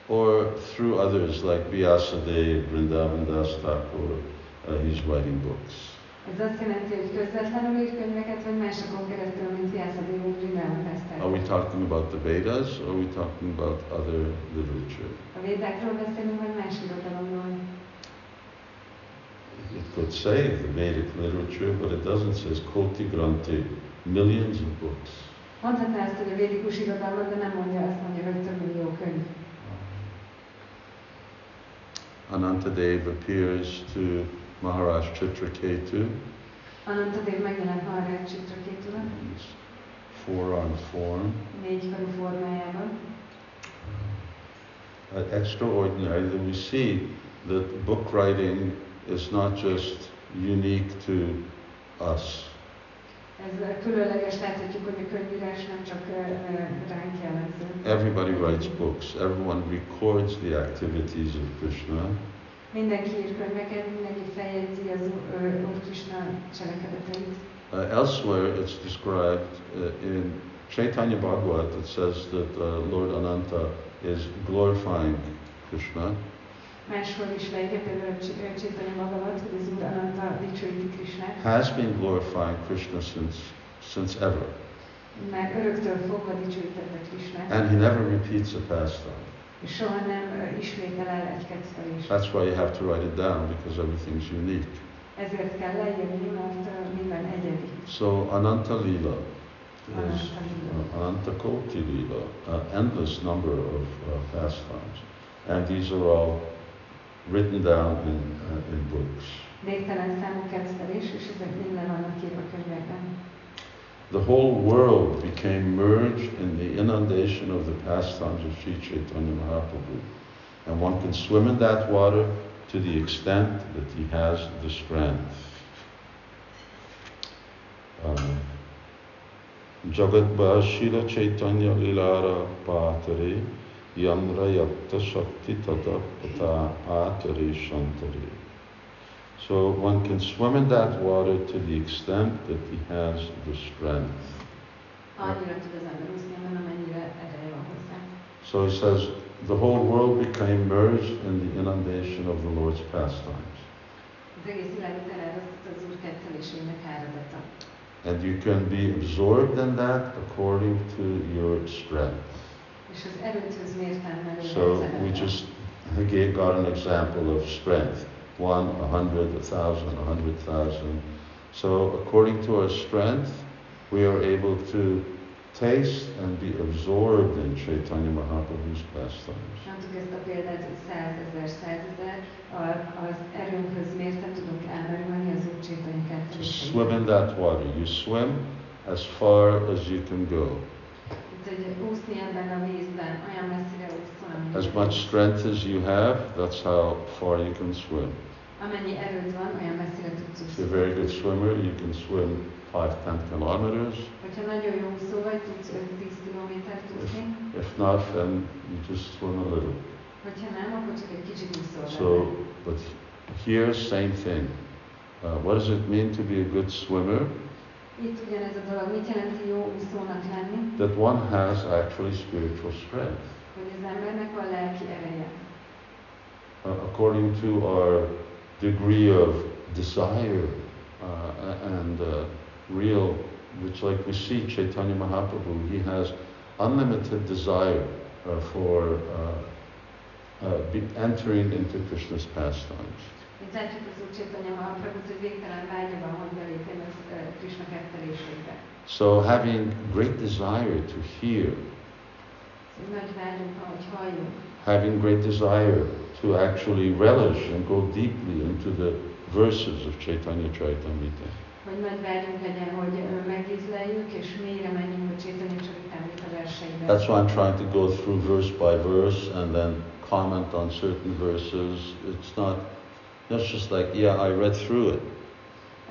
or through others like Vyasadeva, Vrindavan Das Thakur, uh, he's writing books? Ez azt jelenti, hogy közvetlenül ír könyveket, vagy másokon keresztül, mint Jászadévó Zsinálon Are we talking about the Vedas or are we talking about other literature? A védákról beszélünk, vagy más irodalomról. It could say the Vedic literature, but it doesn't. It says Koti Granti, millions of books. Mondhatná azt, hogy a védikus irodalmat, de nem mondja azt, mondja, hogy több millió könyv. Anantadev appears to Maharaj Chitraketu Anantadev megjelent Maharaj Chitrakétula, in his four-armed form. négykarú formájában. Uh, extraordinary that we see that book writing is not just unique to us. Ez különleges, láthatjuk, hogy a könyvírás nem csak ö, ö, ránk jellemző. Everybody writes books. Everyone records the activities of Krishna. Mindenki ír könyveket, mindenki feljegyzi az Úr Krishna cselekedeteit. Uh, elsewhere, it's described uh, in Chaitanya Bhagavat. It says that uh, Lord Ananta is glorifying Krishna, has been glorifying Krishna since since ever, Már öröktől fogva dicsőítette Krishnát. and he never repeats a pastime. soha nem ismétel el egy kettelést. That's why you have to write it down because everything's unique. Ezért kell leírni, mert minden egyedi. So Ananta Lila is uh, Ananta Koti Lila, an endless number of uh, pastimes. And these are all written down in, uh, in books. Végtelen számú kettelés, és ezek mind vannak írva könyvekben. The whole world became merged in the inundation of the pastimes of Sri Chaitanya Mahaprabhu. And one can swim in that water to the extent that he has the strength. Um, Jagat Shila Chaitanya Lilara Patare Shakti Tata Pata Atare So one can swim in that water to the extent that he has the strength. Annyira tud az ember úszni, ebben, amennyire ereje van hozzá. So he says, the whole world became merged in the inundation of the Lord's pastimes. Az egész világot elárasztott az Úr kettelésének áradata. And you can be absorbed in that according to your strength. So we just gave, got an example of strength. One, a hundred, a thousand, a hundred thousand. So according to our strength, we are able to taste and be absorbed in Chaitanya Mahaprabhu's pastimes. Mondtuk ezt a példát, hogy százezer, százezer, a- az erőnkhöz mérten tudunk elmerülni az Úr Csétani To swim in that water. You swim as far as you can go. As much strength as you have, that's how far you can swim. amennyi erőd van, olyan messzire tudsz If you're a very good swimmer, you can swim five, ten kilometers. Hogyha nagyon jó úszó vagy, tudsz 5-10 kilométert úszni, If not, then you just swim a little. hogyha nem, akkor csak egy kicsit úszol. So, but here, same thing. Uh, what does it mean to be a good swimmer? Itt ugyanez a dolog, mit jelenti jó úszónak lenni, That one has actually spiritual strength. hogy az embernek van lelki ereje. Uh, according to our degree of desire uh, and uh, real, which like we see Chaitanya Mahaprabhu, he has unlimited desire uh, for uh, uh, entering into Krishna's pastimes. Mint látjuk az Úr Csétanya Mahaprabhut, hogy végtelen vágya van, hogy belépjen az Krishna kettelésébe. So having great desire to hear, Egy nagy vágyunk van, hogy halljunk. having great desire to actually relish and go deeply into the verses of Chaitanya Charitamrita. Hogy nagy vágyunk legyen, hogy megízleljük, és mélyre menjünk a Csétanya Csaritámrita verseibe. That's why I'm trying to go through verse by verse and then comment on certain verses. It's not, it's just like, yeah, I read through it.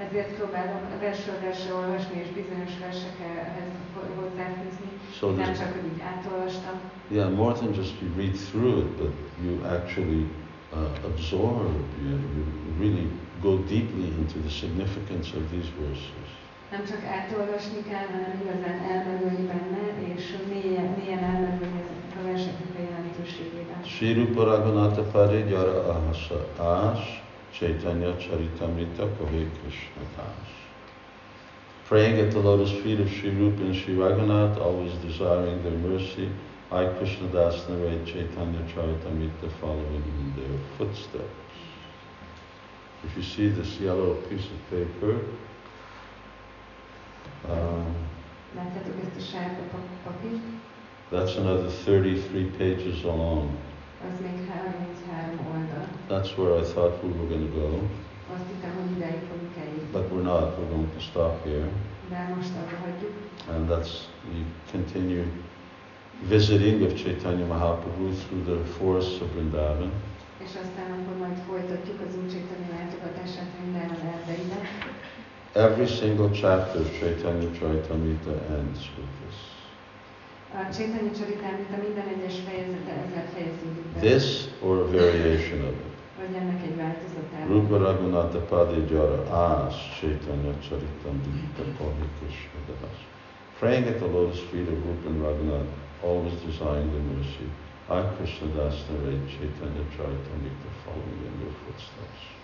Ezért próbálom versről versre olvasni, és bizonyos versekhez hozzáfűzni. So Nem csak, hogy így átolvastam, yeah, more than just you read through it, but you actually uh, absorb, you, you really go deeply into the significance of these verses. nem csak átolvasni kell, hanem igazán elmerülni benne, és mélyen, mélyen elmerülni ezeknek a verseknek a jelentőségében. Sri Rupa Raghunatha Parijara Ahasa Ash Chaitanya Charitamrita Kavi Krishna Das. Praying at the lotus feet of Sri Rupa and Sri Raghunath, always desiring their mercy, I Krishna Das narrate Chaitanya Charitamrita following in their footsteps. If you see this yellow piece of paper, um, Látjátok ezt a sárga pap- papírt? that's another 33 pages long. Az még 33 oldal. That's where I thought we were going to go. Azt hittem, hogy ideig fogunk eljutni. But we're not. We're going to stop here. De most abba hagyjuk. And that's, we continue visiting of Chaitanya Mahaprabhu through the forests of Vrindavan. És aztán akkor majd folytatjuk az Úr Csétani látogatását minden erdeibe. Every single chapter of Chaitanya Charitamrita ends with This or a variation of it. Rupa Raghunatha Padijara As Chaitanya Charitamrita Kavi Krishna Das. Praying at the lotus feet of Rupa and Raghunath, always desiring the mercy, I Krishna Das narrate Chaitanya Charitamrita following in your footsteps.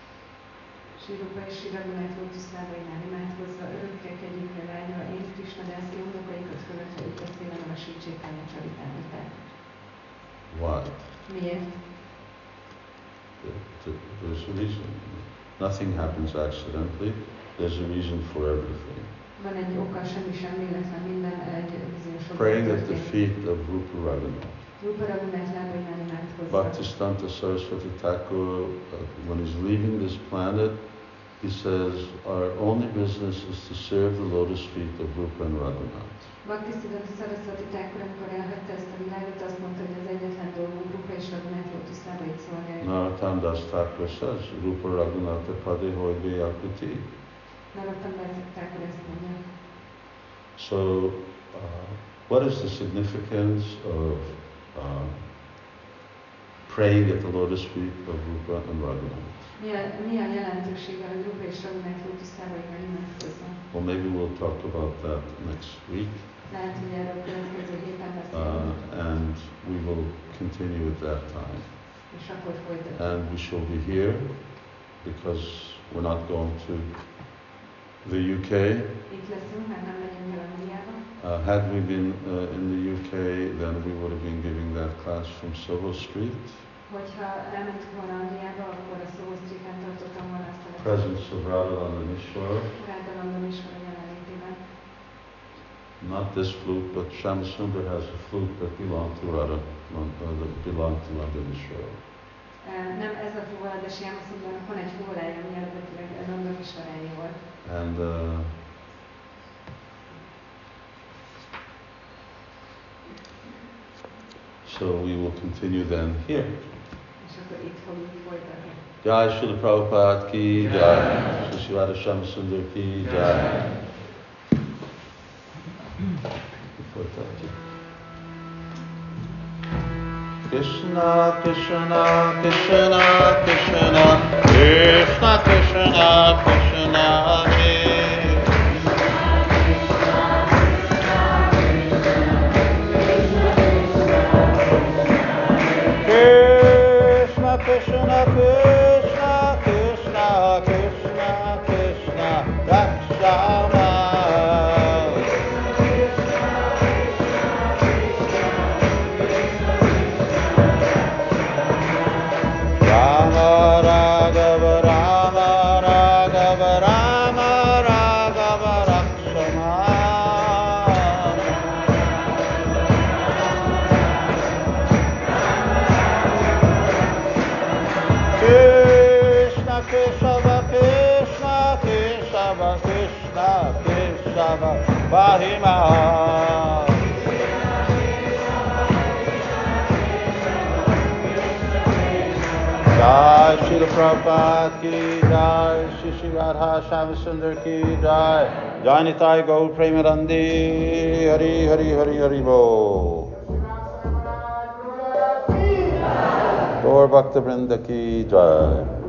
Sírupa és Siragunát lótuszlábainál imádkozva, örökké kegyükre vágyva, én Krishna Dászki undokaikat követve úgy beszélem a Sri Csétanya Csaritámritát. Why? Miért? There's a reason. Nothing happens accidentally. There's a reason for everything. Van egy oka, semmi sem véletlen, minden egy bizonyos Praying at the feet of Rupa Raghunath. Rupa Raghunath lábaiban imádkozva. Bhaktisiddhanta Saraswati Thakur, uh, when he's leaving this planet, he says, Our only business is to serve the lotus feet of Rupa and Raghunath. Bhaktisiddhanta Saraswati Thakur, amikor elhagyta ezt a világot, azt mondta, hogy az egyetlen dolgunk Rupa és Raghunath lótuszlábait szolgálja. Narottam Das Thakur says, Rupa Raghunath Pade Hoybe Yakuti. Narottam Das Thakur ezt mondja. So, uh, what is the significance of uh, praying at the lotus feet of Rupa and Raghunath? Mi a, mi a jelentősége, hogy Rupa és Raghunath lótuszlábaiban imádkozzon? Well, maybe we'll talk about that next week, Lehet, hogy erről a következő héten uh, and we will continue at that time. és akkor folytatjuk. And we shall be here because we're not going to the UK. Uh, had we been uh, in the UK, then we would have been giving that class from Soho Street. Hogyha elmentünk volna Angliába, akkor a Soho Street-en tartottam volna azt a Presence of Radharani Mishra. Rádalandon is van a jelenlétében. Not this flute, but Shamsundar has a flute that belonged to Radha, uh, that belonged to Nanda Mishra. Eh, Nem ez a fuvola, de Siamaszundarnak van egy fuvolája, ami eredetileg Nanda Kisvarájé volt. And uh, so we will continue then here. És akkor itt fogjuk folytatni. Jai Srila Prabhupada ki jai, Sri Shivada Shamsundar ki jai. Krishna, Krishna, Krishna, Krishna, Krishna, Krishna, Krishna, Jai Srila Prabhupada ki Jai Shri Shri Radha Shama Sundar ki Jai. Jai Nitai Gaur Premanande. Hari Hari Hari Hari Bo. Gaur Bhakta Vrinda ki Jai